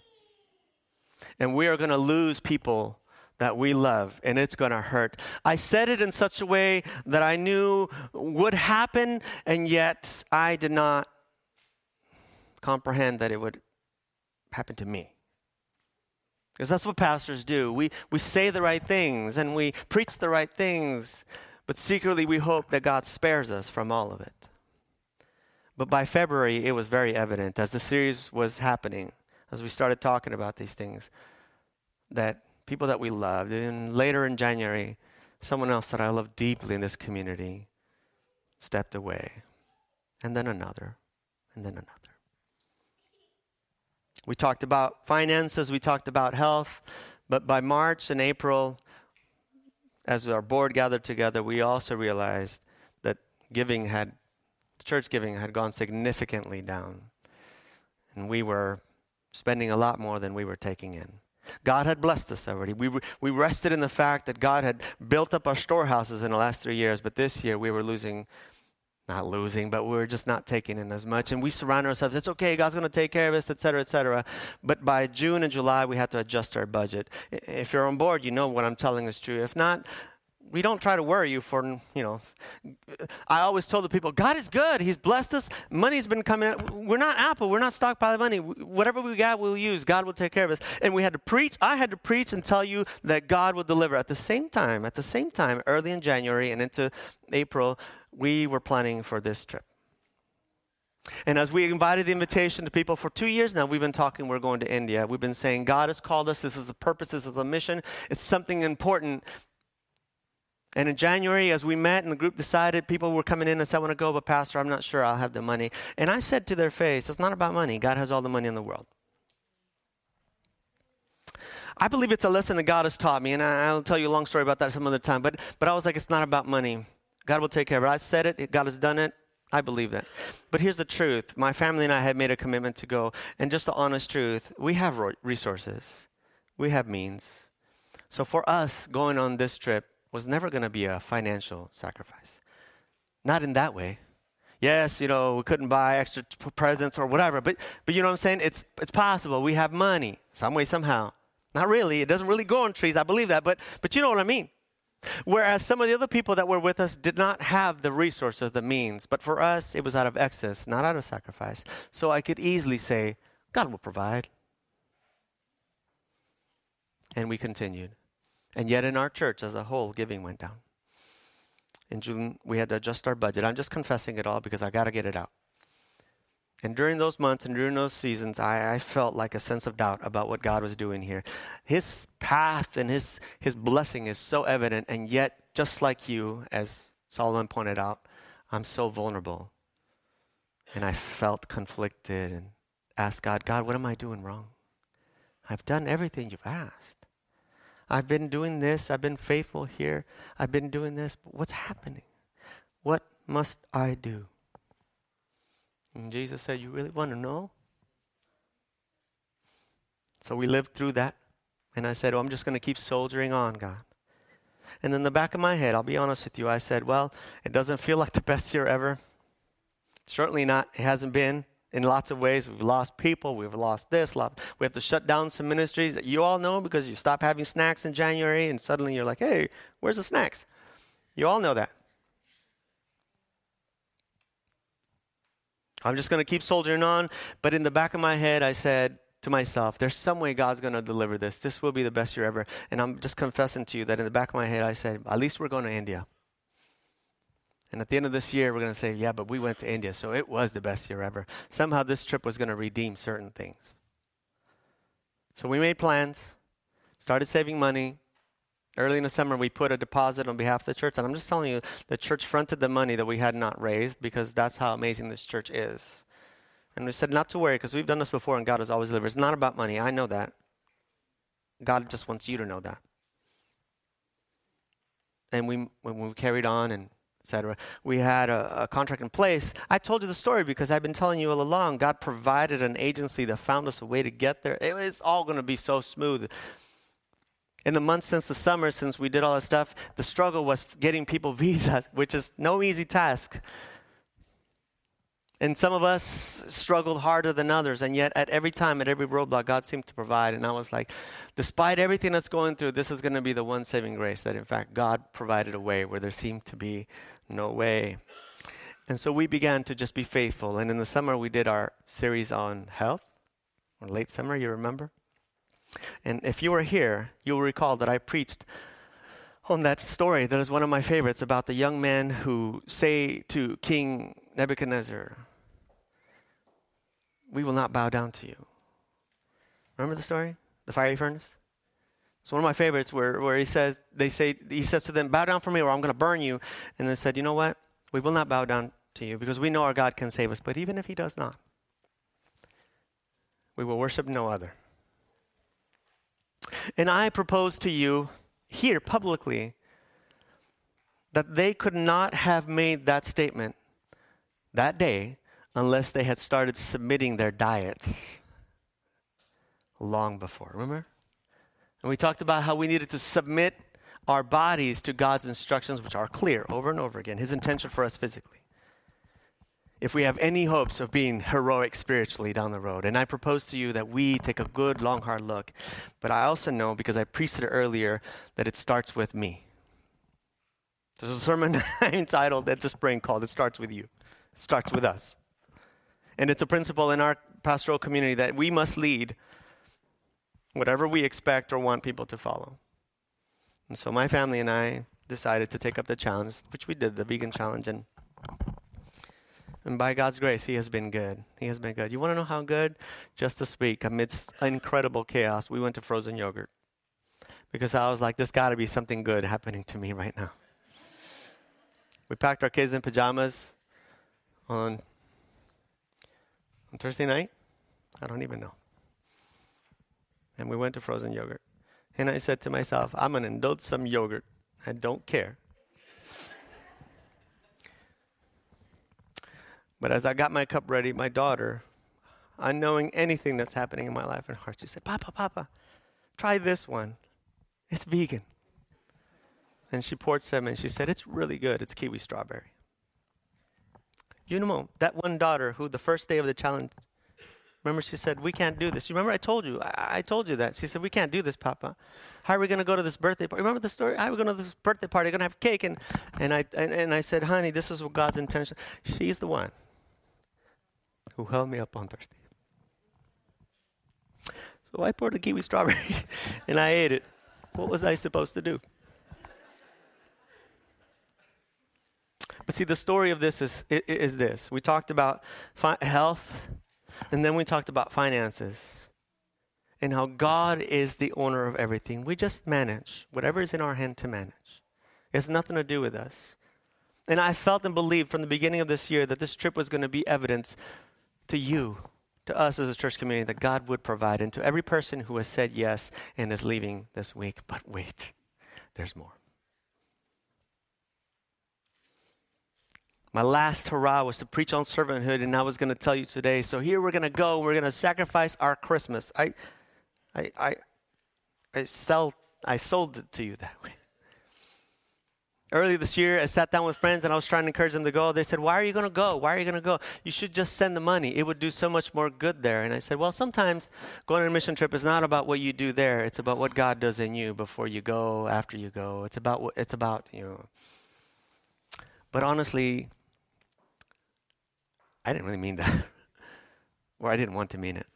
And we are going to lose people that we love, and it's going to hurt. I said it in such a way that I knew would happen, and yet I did not comprehend that it would happen to me. Because that's what pastors do. We, we say the right things and we preach the right things, but secretly we hope that God spares us from all of it. But by February, it was very evident as the series was happening, as we started talking about these things, that people that we loved. And later in January, someone else that I love deeply in this community stepped away. And then another, and then another. We talked about finances, we talked about health, but by March and April, as our board gathered together, we also realized that giving had, church giving had gone significantly down. And we were spending a lot more than we were taking in. God had blessed us already. We, we rested in the fact that God had built up our storehouses in the last three years, but this year we were losing, not losing, but we're just not taking in as much. And we surround ourselves, it's okay, God's going to take care of us, et cetera, et cetera. But by June and July, we had to adjust our budget. If you're on board, you know what I'm telling is true. If not, we don't try to worry you for, you know. I always told the people, God is good. He's blessed us. Money's been coming. In. We're not Apple. We're not stockpiling money. Whatever we got, we'll use. God will take care of us. And we had to preach. I had to preach and tell you that God would deliver. At the same time, at the same time, early in January and into April, we were planning for this trip. And as we invited the invitation to people for two years now, we've been talking, we're going to India. We've been saying, God has called us. This is the purpose, this is the mission. It's something important. And in January, as we met and the group decided, people were coming in and said, I want to go, but Pastor, I'm not sure I'll have the money. And I said to their face, It's not about money. God has all the money in the world. I believe it's a lesson that God has taught me, and I'll tell you a long story about that some other time. But, but I was like, It's not about money. God will take care of it. I said it, God has done it. I believe that. But here's the truth my family and I have made a commitment to go. And just the honest truth, we have resources, we have means. So for us going on this trip, was never going to be a financial sacrifice. Not in that way. Yes, you know, we couldn't buy extra presents or whatever, but, but you know what I'm saying? It's, it's possible. We have money, some way, somehow. Not really. It doesn't really grow on trees. I believe that, but, but you know what I mean. Whereas some of the other people that were with us did not have the resources, the means. But for us, it was out of excess, not out of sacrifice. So I could easily say, God will provide. And we continued. And yet, in our church as a whole, giving went down. In June, we had to adjust our budget. I'm just confessing it all because I got to get it out. And during those months and during those seasons, I, I, felt like a sense of doubt about what God was doing here. His path and his, his blessing is so evident, and yet, just like you, as Solomon pointed out, I'm so vulnerable. And I felt conflicted and asked God, God, what am I doing wrong? I've done everything you've asked. I've been doing this. I've been faithful here. I've been doing this. But what's happening? What must I do? And Jesus said, You really want to know? So we lived through that. And I said, Oh, I'm just going to keep soldiering on, God. And in the back of my head, I'll be honest with you, I said, Well, it doesn't feel like the best year ever. Certainly not. It hasn't been in lots of ways. We've lost people. We've lost this. We have to shut down some ministries that you all know because you stop having snacks in January and suddenly you're like, hey, where's the snacks? You all know that. I'm just going to keep soldiering on. But in the back of my head, I said to myself, there's some way God's going to deliver this. This will be the best year ever. And I'm just confessing to you that in the back of my head, I said, at least we're going to India. And at the end of this year, we're going to say, yeah, but we went to India, so it was the best year ever. Somehow this trip was going to redeem certain things. So we made plans, started saving money. Early in the summer, we put a deposit on behalf of the church. And I'm just telling you, the church fronted the money that we had not raised because that's how amazing this church is. And we said not to worry because we've done this before and God has always delivered. It's not about money. I know that. God just wants you to know that. And we, when we carried on and etc. We had a, a, contract in place. I told you the story because I've been telling you all along. God provided an agency that found us a way to get there. It was all going to be so smooth. In the months since the summer, since we did all that stuff, the struggle was getting people visas, which is no easy task. And some of us struggled harder than others, and yet at every time, at every roadblock, God seemed to provide. And I was like, despite everything that's going through, this is going to be the one saving grace that, in fact, God provided a way where there seemed to be no way. And so we began to just be faithful. And in the summer, we did our series on health, or late summer, you remember? And if you were here, you'll recall that I preached on that story that is one of my favorites about the young man who say to King Nebuchadnezzar, We will not bow down to you. Remember the story? The fiery furnace? It's one of my favorites where, where he says, they say, he says to them, bow down for me or I'm going to burn you. And they said, you know what? We will not bow down to you because we know our God can save us. But even if he does not, we will worship no other. And I propose to you here publicly that they could not have made that statement that day unless they had started submitting their diet long before. Remember? And we talked about how we needed to submit our bodies to God's instructions, which are clear over and over again, His intention for us physically. If we have any hopes of being heroic spiritually down the road. And I propose to you that we take a good, long, hard look. But I also know, because I preached it earlier, that it starts with me. There's a sermon entitled That's a spring called It Starts With You. It starts with us. And it's a principle in our pastoral community that we must lead whatever we expect or want people to follow. And so my family and I decided to take up the challenge, which we did, the vegan challenge, and and by God's grace, He has been good. He has been good. You want to know how good? Just this week, amidst incredible chaos, we went to frozen yogurt because I was like, there's got to be something good happening to me right now. We packed our kids in pajamas on on Thursday night. I don't even know and we went to frozen yogurt. And I said to myself, I'm going to indulge some yogurt. I don't care. But as I got my cup ready, my daughter, unknowing anything that's happening in my life and heart, she said, Papa, Papa, try this one. It's vegan. And she poured some and she said, It's really good. It's kiwi strawberry. You know, that one daughter who the first day of the challenge Remember, she said, We can't do this. You remember, I told you, I, I told you that. She said, We can't do this, Papa. How are we going to go to this birthday party? Remember the story? How are we going to this birthday party? Going to have cake. And, and, I, and, and I said, Honey, this is what God's intention. She's the one who held me up on Thursday. So I poured a kiwi strawberry and I ate it. What was I supposed to do? But see, the story of this is, is this. We talked about fi- health and then we talked about finances and how God is the owner of everything. We just manage whatever is in our hand to manage. It has nothing to do with us. And I felt and believed from the beginning of this year that this trip was going to be evidence to you, to us as a church community, that God would provide, and to every person who has said yes and is leaving this week. But wait, there's more. My last hurrah was to preach on servanthood, and I was going to tell you today. So here we're going to go. We're going to sacrifice our Christmas. I, I, I, I sell. I sold it to you that way. Early this year, I sat down with friends and I was trying to encourage them to go. They said, Why are you going to go? Why are you going to go? You should just send the money. It would do so much more good there. And I said, Well, sometimes going on a mission trip is not about what you do there. It's about what God does in you before you go, after you go. It's about what it's about, you know. But honestly, I didn't really mean that. or I didn't want to mean it.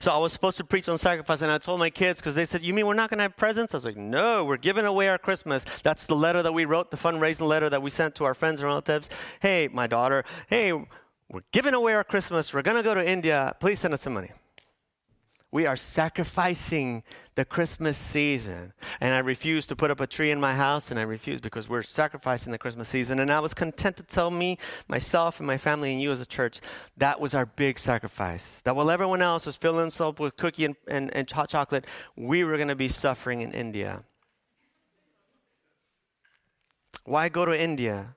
So I was supposed to preach on sacrifice, and I told my kids because they said, "You mean we're not going to have presents?" I was like, "No, we're giving away our Christmas." That's the letter that we wrote, the fundraising letter that we sent to our friends and relatives. Hey, my daughter, hey, we're giving away our Christmas. We're going to go to India. Please send us some money. We are sacrificing the Christmas season. And I refuse to put up a tree in my house, and I refuse because we're sacrificing the Christmas season. And I was content to tell me, myself, and my family, and you as a church, that was our big sacrifice. That while everyone else was filling themselves with cookie and, and, and hot chocolate, we were going to be suffering in India. Why go to India?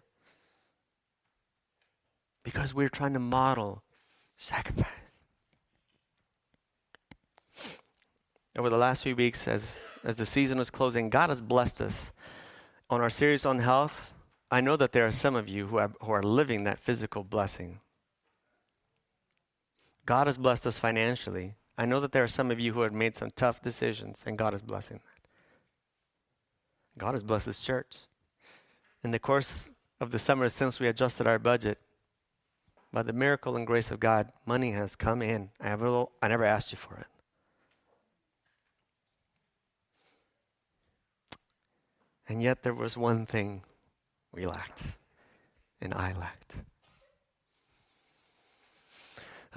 Because we're trying to model sacrifice. Over the last few weeks as, as the season was closing, God has blessed us on our series on health. I know that there are some of you who are, who are living that physical blessing. God has blessed us financially. I know that there are some of you who have made some tough decisions, and God is blessing that. God has blessed this church. In the course of the summer, since we adjusted our budget, by the miracle and grace of God, money has come in. I, have I never asked you for it. And yet there was one thing we lacked, and I lacked.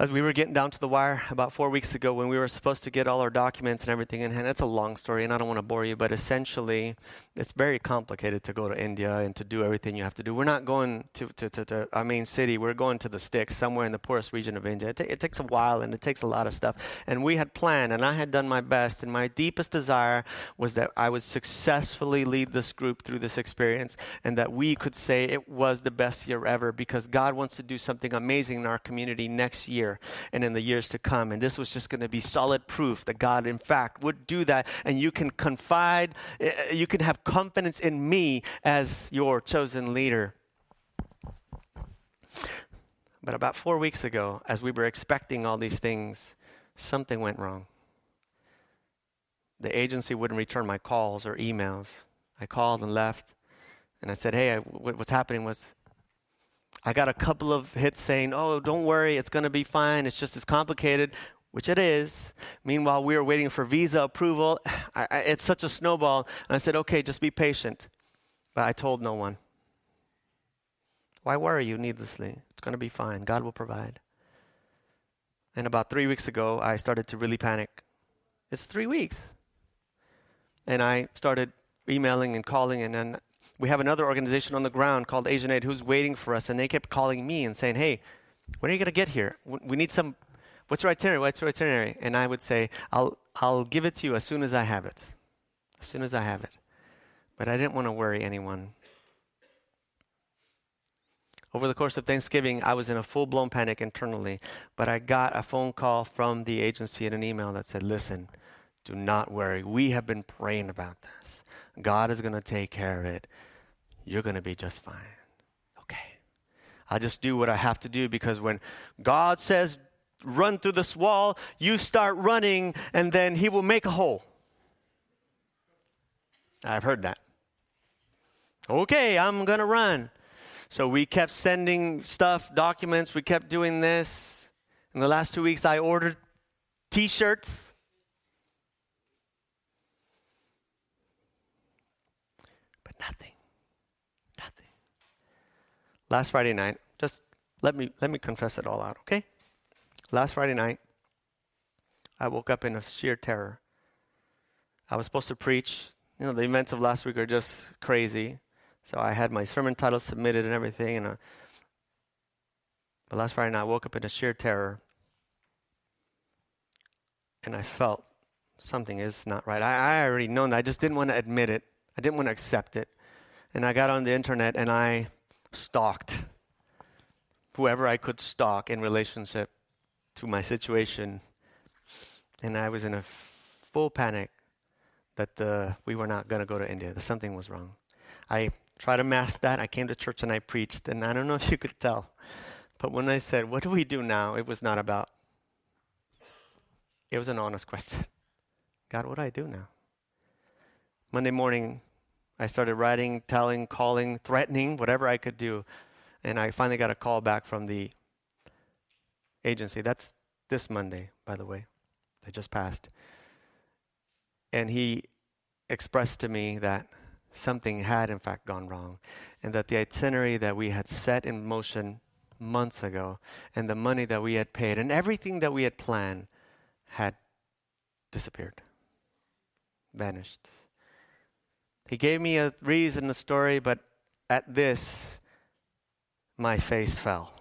As we were getting down to the wire about four weeks ago when we were supposed to get all our documents and everything in hand. It's a long story and I don't want to bore you, but essentially it's very complicated to go to India and to do everything you have to do. We're not going to, to, to, to our main city, we're going to the sticks, somewhere in the poorest region of India. It, t- it takes a while and it takes a lot of stuff. And we had planned and I had done my best, and my deepest desire was that I would successfully lead this group through this experience and that we could say it was the best year ever because God wants to do something amazing in our community next year and in the years to come. And this was just going to be solid proof that God, in fact, would do that. And you can confide, eh, eh, you can have confidence in me as your chosen leader. But about four weeks ago, as we were expecting all these things, something went wrong. The agency wouldn't return my calls or emails. I called and left, and I said, Hey, I, what's happening was I got a couple of hits saying, oh, don't worry, it's going to be fine. It's just as complicated, which it is. Meanwhile, we were waiting for visa approval. I, I, it's such a snowball. And I said, okay, just be patient. But I told no one. Why worry you needlessly? It's going to be fine. God will provide. And about three weeks ago, I started to really panic. It's three weeks. And I started emailing and calling, and then we have another organization on the ground called Asian Aid who's waiting for us, and they kept calling me and saying, "Hey, when are you going to get here? We need some. What's your itinerary? What's your itinerary?" And I would say, "I'll I'll give it to you as soon as I have it, as soon as I have it." But I didn't want to worry anyone. Over the course of Thanksgiving, I was in a full blown panic internally, but I got a phone call from the agency and an email that said, Listen, do not worry. We have been praying about this. God is going to take care of it you're going to be just fine. Okay. I just do what I have to do because when God says, run through this wall, you start running and then He will make a hole. I've heard that. Okay, I'm going to run. So we kept sending stuff, documents, we kept doing this. In the last two weeks, I ordered t shirts last Friday night, just let me let me confess it all out, okay? Last Friday night, I woke up in a sheer terror. I was supposed to preach. You know, the events of last week are just crazy. So I had my sermon title submitted and everything. And uh, but last Friday night, I woke up in a sheer terror, and I felt something is not right. I, I already known that. I just didn't want to admit it. I didn't want to accept it. And I got on the internet and I stalked whoever I could stalk in relationship to my situation. And I was in a full panic that the, we were not going to go to India, that something was wrong. I tried to mask that. I came to church and I preached, and I don't know if you could tell. But when I said, What do we do now? it was not about, it was an honest question. God, what do I do now? Monday morning, I started writing, telling, calling, threatening, whatever I could do. And I finally got a call back from the agency. That's this Monday, by the way. They just passed. And he expressed to me that something had, in fact, gone wrong, and that the itinerary that we had set in motion months ago, and the money that we had paid, and everything that we had planned had disappeared, vanished. He gave me a reason, a story, but at this, my face fell.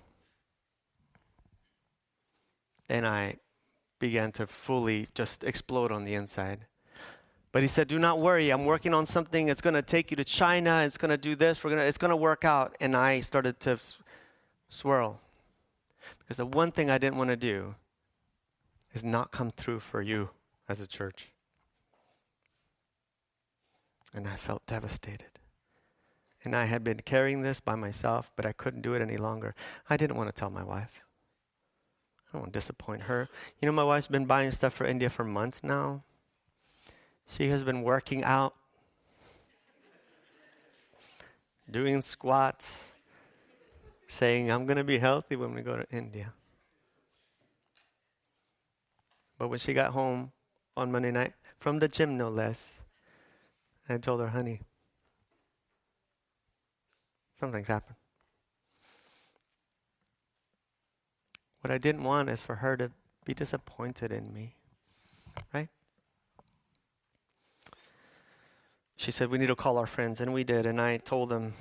And I began to fully just explode on the inside. But he said, Do not worry, I'm working on something. It's going to take you to China. It's going to do this. We're gonna, it's going to work out. And I started to swirl. Because the one thing I didn't want to do is not come through for you as a church. And I felt devastated. And I had been carrying this by myself, but I couldn't do it any longer. I didn't want to tell my wife. I don't want to disappoint her. You know, my wife's been buying stuff for India for months now. She has been working out, doing squats, saying, I'm going to be healthy when we go to India. But when she got home on Monday night, from the gym no less, I told her, honey, something's happened. What I didn't want is for her to be disappointed in me, right? She said, We need to call our friends, and we did. And I told them,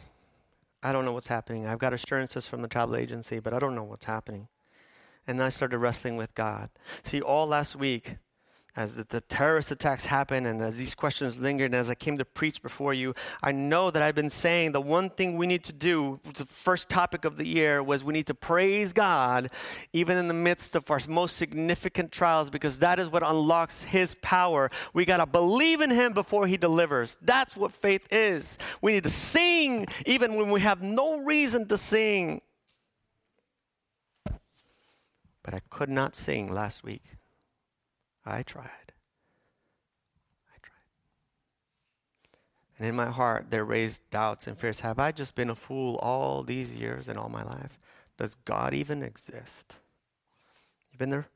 I don't know what's happening. I've got assurances from the travel agency, but I don't know what's happening. And I started wrestling with God. See, all last week, as the, the, terrorist attacks happened and as these questions lingered and as I came to preach before you, I know that I've been saying the one thing we need to do, the first topic of the year was we need to praise God even in the midst of our most significant trials because that is what unlocks His power. We got to believe in Him before He delivers. That's what faith is. We need to sing even when we have no reason to sing. But I could not sing last week. I tried. I tried. And in my heart, there raised doubts and fears. Have I just been a fool all these years and all my life? Does God even exist? You been there?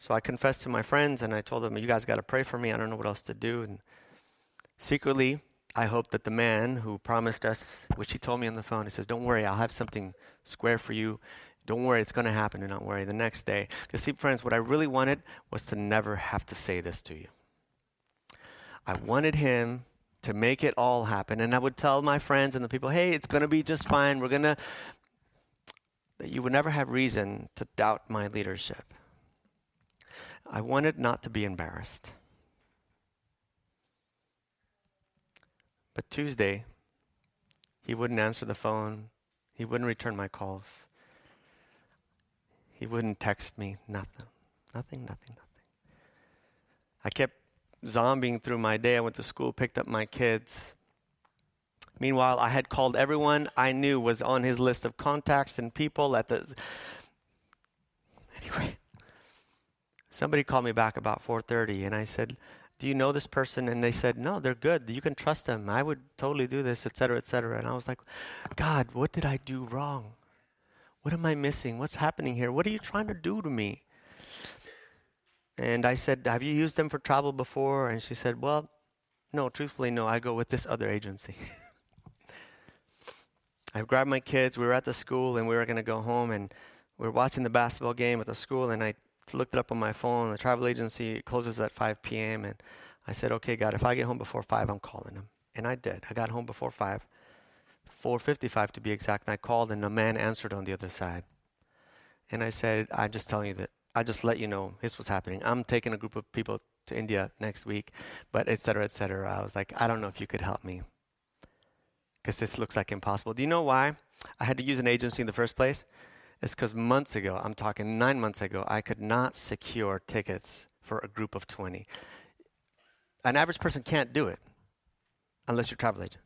So I confessed to my friends and I told them, You guys got to pray for me. I don't know what else to do. And secretly, I hope that the man who promised us, which he told me on the phone, he says, Don't worry, I'll have something square for you. Don't worry, it's going to happen. Do not worry. The next day. Because, see, friends, what I really wanted was to never have to say this to you. I wanted him to make it all happen. And I would tell my friends and the people, hey, it's going to be just fine. We're going to, that you would never have reason to doubt my leadership. I wanted not to be embarrassed. But Tuesday, he wouldn't answer the phone, he wouldn't return my calls. He wouldn't text me, nothing. Nothing, nothing, nothing. I kept zombieing through my day. I went to school, picked up my kids. Meanwhile, I had called everyone I knew was on his list of contacts and people at the Anyway, somebody called me back about 4:30 and I said, "Do you know this person?" And they said, "No, they're good. You can trust them. I would totally do this, etc., etc." And I was like, "God, what did I do wrong?" What am I missing? What's happening here? What are you trying to do to me? And I said, Have you used them for travel before? And she said, Well, no, truthfully, no. I go with this other agency. I grabbed my kids. We were at the school and we were going to go home. And we were watching the basketball game at the school. And I looked it up on my phone. The travel agency closes at 5 p.m. And I said, Okay, God, if I get home before 5, I'm calling them. And I did. I got home before 5. 4:55 to be exact. And I called, and a man answered on the other side. And I said, "I'm just telling you that. I just let you know this was happening. I'm taking a group of people to India next week, but etc. cetera, et cetera." I was like, "I don't know if you could help me, because this looks like impossible." Do you know why I had to use an agency in the first place? It's because months ago, I'm talking nine months ago, I could not secure tickets for a group of 20. An average person can't do it unless you're a travel agent.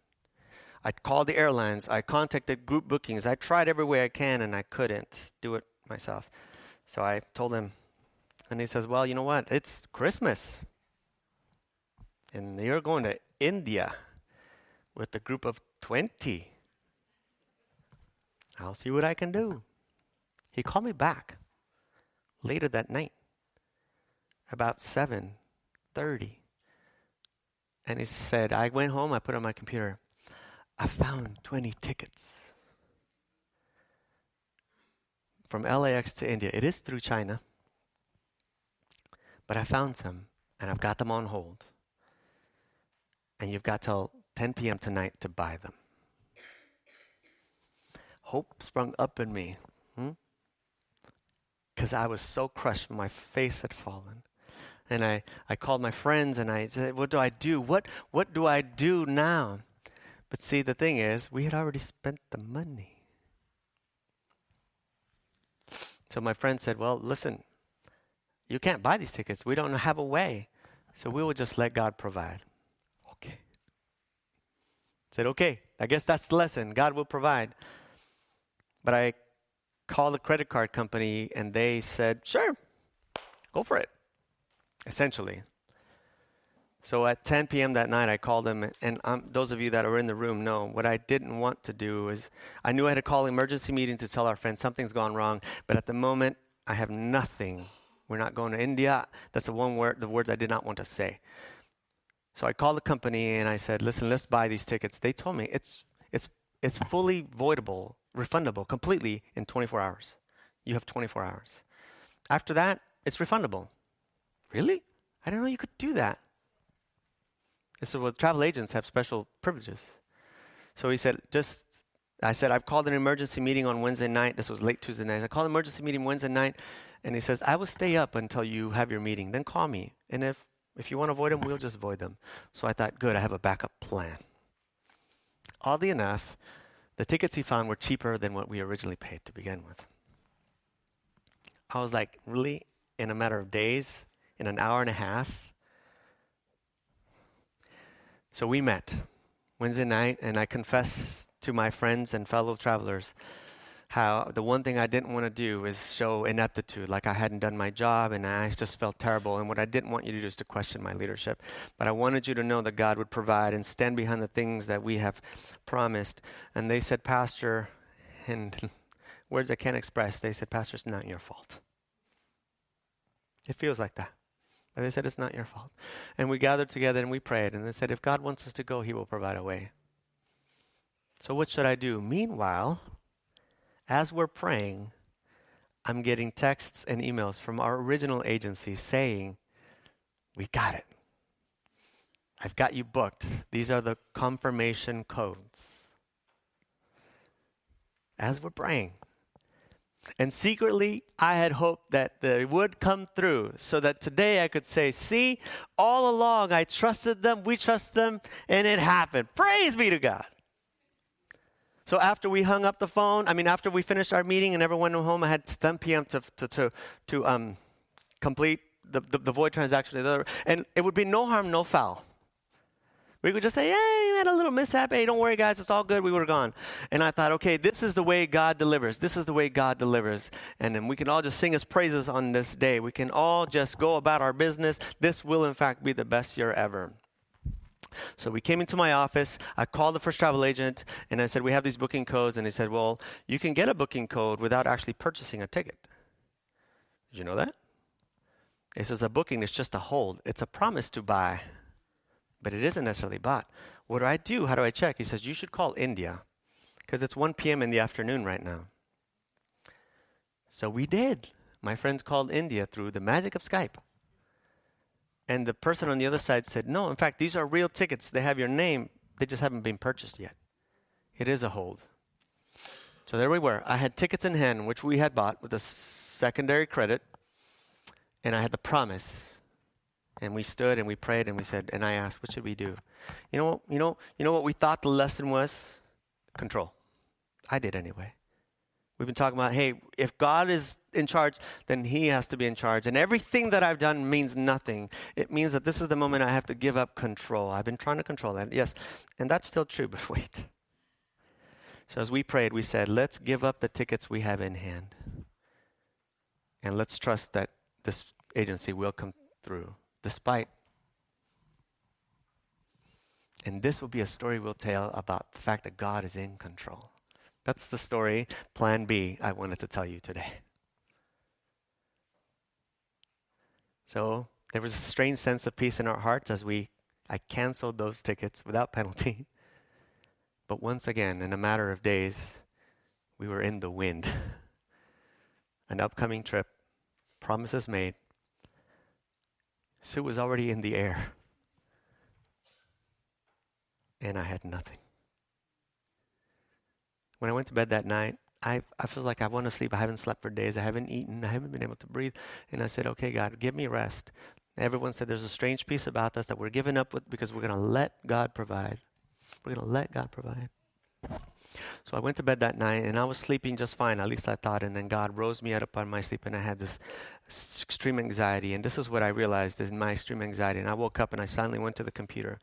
I called the airlines. I contacted group bookings. I tried every way I can, and I couldn't do it myself. So I told him, and he says, "Well, you know what? It's Christmas, and you're going to India. with a group of 20. I'll see what I can do. He called me back later that night, about 7:30. And he said, I went home, I put on my computer, I found 20 tickets from LAX to India. It is through China, but I found some and I've got them on hold. And you've got till 10 p.m. tonight to buy them. Hope sprung up in me because hmm? I was so crushed. My face had fallen. And I, I called my friends and I said, What do I do? What, what do I do now? But see, the thing is, we had already spent the money. So my friend said, Well, listen, you can't buy these tickets. We don't have a way. So we will just let God provide. Okay. Said, Okay, I guess that's the lesson. God will provide. But I called the credit card company and they said, Sure, go for it, essentially. So at 10 p.m. that night, I called them, and those of you that are in the room know what I didn't want to do is I knew I had to call emergency meeting to tell our friends something's gone wrong, but at the moment, I have nothing. We're not going to India. That's the one word, the words I did not want to say. So I called the company and I said, "Listen, let's buy these tickets." They told me it's it's it's fully voidable, refundable completely in 24 hours. You have 24 hours. After that, it's refundable. Really? I didn't know you could do that. And so well, travel agents have special privileges. So he said, just, I said, I've called an emergency meeting on Wednesday night. This was late Tuesday night. I called an emergency meeting Wednesday night, and he says, I will stay up until you have your meeting. Then call me. And if, if you want to avoid them, we'll just avoid them. So I thought, good, I have a backup plan. Oddly enough, the tickets he found were cheaper than what we originally paid to begin with. I was like, really? In a matter of days? In an hour and a half? So we met Wednesday night, and I confessed to my friends and fellow travelers how the one thing I didn't want to do is show ineptitude, like I hadn't done my job and I just felt terrible. And what I didn't want you to do is to question my leadership. But I wanted you to know that God would provide and stand behind the things that we have promised. And they said, Pastor, in words I can't express, they said, Pastor, it's not your fault. It feels like that. And they said, It's not your fault. And we gathered together and we prayed. And they said, If God wants us to go, He will provide a way. So, what should I do? Meanwhile, as we're praying, I'm getting texts and emails from our original agency saying, We got it. I've got you booked. These are the confirmation codes. As we're praying, and secretly, I had hoped that they would come through so that today I could say, See, all along I trusted them, we trust them, and it happened. Praise be to God. So after we hung up the phone, I mean, after we finished our meeting and everyone went home, I had 10 p.m. to, to, to, to um, complete the, the, the void transaction. And it would be no harm, no foul. We could just say, hey, you had a little mishap. Hey, don't worry, guys, it's all good. We were gone. And I thought, okay, this is the way God delivers. This is the way God delivers. And then we can all just sing his praises on this day. We can all just go about our business. This will, in fact, be the best year ever. So we came into my office. I called the first travel agent and I said, We have these booking codes. And he said, Well, you can get a booking code without actually purchasing a ticket. Did you know that? He says, A booking is just a hold, it's a promise to buy but it isn't necessarily bought. What do I do? How do I check? He says, You should call India because it's 1 p.m. in the afternoon right now. So we did. My friends called India through the magic of Skype. And the person on the other side said, No, in fact, these are real tickets. They have your name, they just haven't been purchased yet. It is a hold. So there we were. I had tickets in hand, which we had bought with a secondary credit, and I had the promise and we stood and we prayed and we said, and I asked, what should we do? You know, you know, you know what we thought the lesson was? Control. I did anyway. We've been talking about, hey, if God is in charge, then He has to be in charge. And everything that I've done means nothing. It means that this is the moment I have to give up control. I've been trying to control that. Yes, and that's still true, but wait. So as we prayed, we said, let's give up the tickets we have in hand. And let's trust that this agency will come through despite. And this will be a story we'll tell about the fact that God is in control. That's the story, plan B, I wanted to tell you today. So there was a strange sense of peace in our hearts as we I canceled those tickets without penalty. But once again, in a matter of days, we were in the wind. An upcoming trip, promises made. Sue was already in the air. And I had nothing. When I went to bed that night, I, I feel like I want to sleep. I haven't slept for days. I haven't eaten. I haven't been able to breathe. And I said, okay, God, give me rest. Everyone said there's a strange peace about us that we're giving up with because we're going to let God provide. We're going to let God provide. So I went to bed that night and I was sleeping just fine, at least I thought. And then God rose me out of my sleep and I had this extreme anxiety. And this is what I realized in my extreme anxiety. And I woke up and I suddenly went to the computer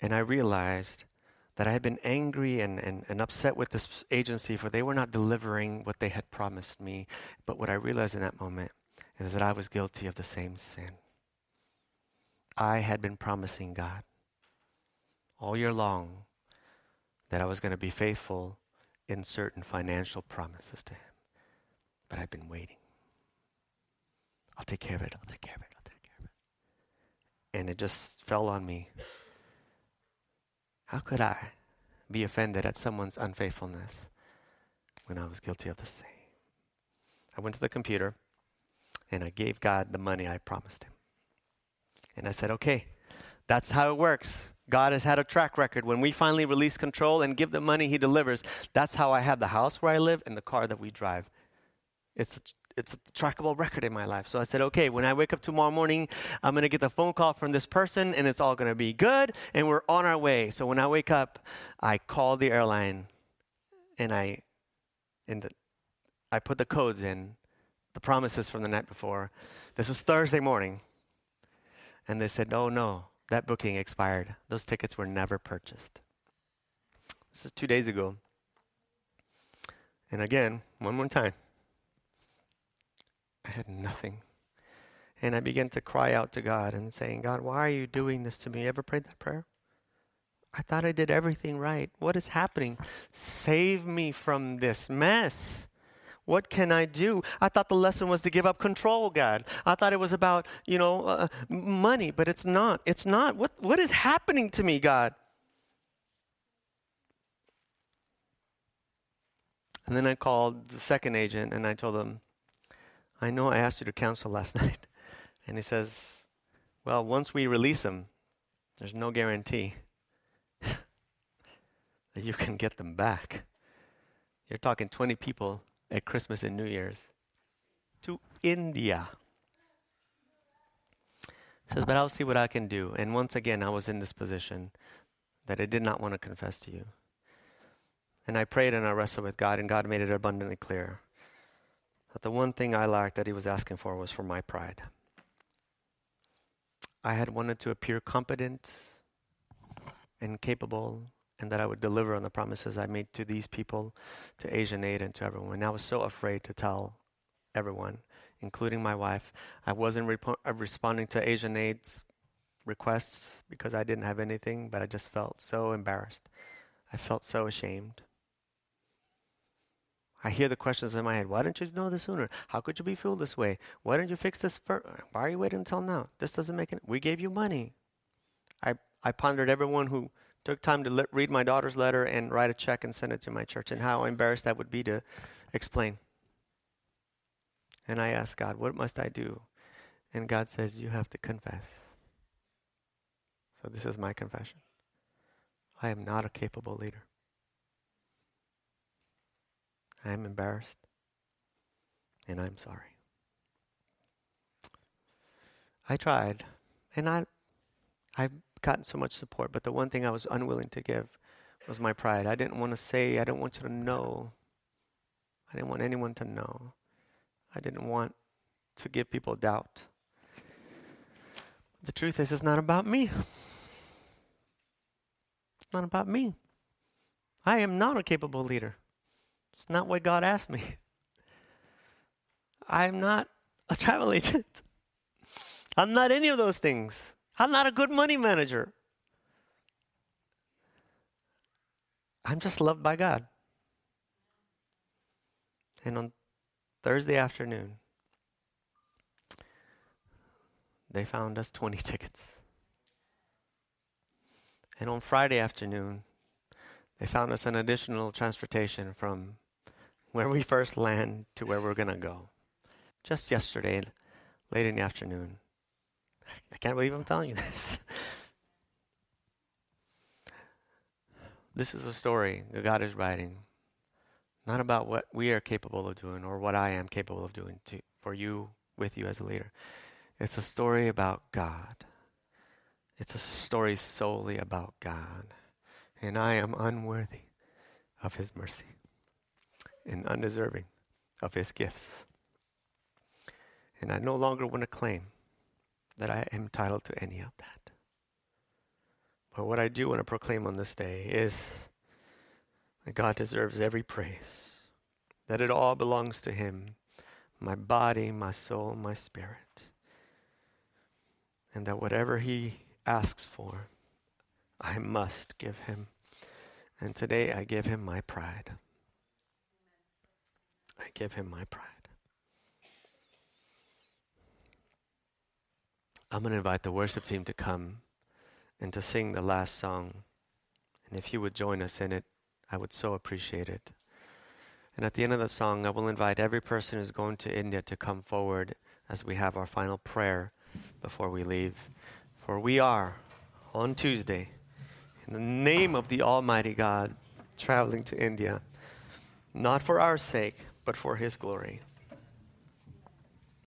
and I realized that I had been angry and, and, and upset with this agency for they were not delivering what they had promised me. But what I realized in that moment is that I was guilty of the same sin. I had been promising God all year long that I was going to be faithful in certain financial promises to Him. But I've been waiting. I'll take care of it. I'll take care of it. I'll take care of it. And it just fell on me. How could I be offended at someone's unfaithfulness when I was guilty of the same? I went to the computer and I gave God the money I promised Him. And I said, okay, that's how it works. God has had a track record. When we finally release control and give the money, He delivers. That's how I have the house where I live and the car that we drive. It's a, it's a trackable record in my life. So I said, okay, when I wake up tomorrow morning, I'm going to get the phone call from this person and it's all going to be good and we're on our way. So when I wake up, I call the airline and I, in the, I put the codes in, the promises from the night before. This is Thursday morning. And they said, oh no, that booking expired. Those tickets were never purchased. This is two days ago. And again, one more time, I had nothing. And I began to cry out to God and saying, God, why are you doing this to me? You ever prayed that prayer? I thought I did everything right. What is happening? Save me from this mess. What can I do? I thought the lesson was to give up control, God. I thought it was about, you know, uh, money, but it's not. It's not. What, what is happening to me, God? And then I called the second agent and I told him, I know I asked you to counsel last night. And he says, Well, once we release them, there's no guarantee that you can get them back. You're talking 20 people at Christmas and New Year's to India. He says, but I'll see what I can do. And once again, I was in this position that I did not want to confess to you. And I prayed and I wrestled with God, and God made it abundantly clear that the one thing I lacked that He was asking for was for my pride. I had wanted to appear competent and capable and that I would deliver on the promises I made to these people, to Asian Aid, and to everyone. And I was so afraid to tell everyone, including my wife. I wasn't repo- uh, responding to Asian Aid's requests because I didn't have anything, but I just felt so embarrassed. I felt so ashamed. I hear the questions in my head. Why didn't you know this sooner? How could you be fooled this way? Why didn't you fix this? Why are you waiting until now? This doesn't make it. We gave you money. I, I pondered everyone who took time to read my daughter's letter and write a check and send it to my church, and how embarrassed that would be to explain. And I asked God, What must I do? And God says, You have to confess. So this is my confession I am not a capable leader. I am embarrassed, and I'm sorry. I tried, and I, I gotten so much support, but the one thing I was unwilling to give was my pride. I didn't want to say, I didn't want you to know. I didn't want anyone to know. I didn't want to give people doubt. The truth is, it's not about me. It's not about me. I am not a capable leader. It's not what God asked me. I am not a travel agent. I'm not any of those things. I'm not a good money manager. I'm just loved by God. And on Thursday afternoon, they found us 20 tickets. And on Friday afternoon, they found us an additional transportation from where we first land to where we're going to go. Just yesterday, late in the afternoon. I can't believe I'm telling you this. this is a story that God is writing, not about what we are capable of doing or what I am capable of doing to, for you, with you as a leader. It's a story about God. It's a story solely about God. And I am unworthy of His mercy and undeserving of His gifts. And I no longer want to claim that I am entitled to any of that. But what I do want to proclaim on this day is that God deserves every praise, that it all belongs to Him my body, my soul, my spirit. And that whatever He asks for, I must give Him. And today I give Him my pride. I give Him my pride. I'm going to invite the worship team to come and to sing the last song. And if you would join us in it, I would so appreciate it. And at the end of the song, I will invite every person who's going to India to come forward as we have our final prayer before we leave. For we are on Tuesday, in the name of the Almighty God, traveling to India, not for our sake, but for His glory.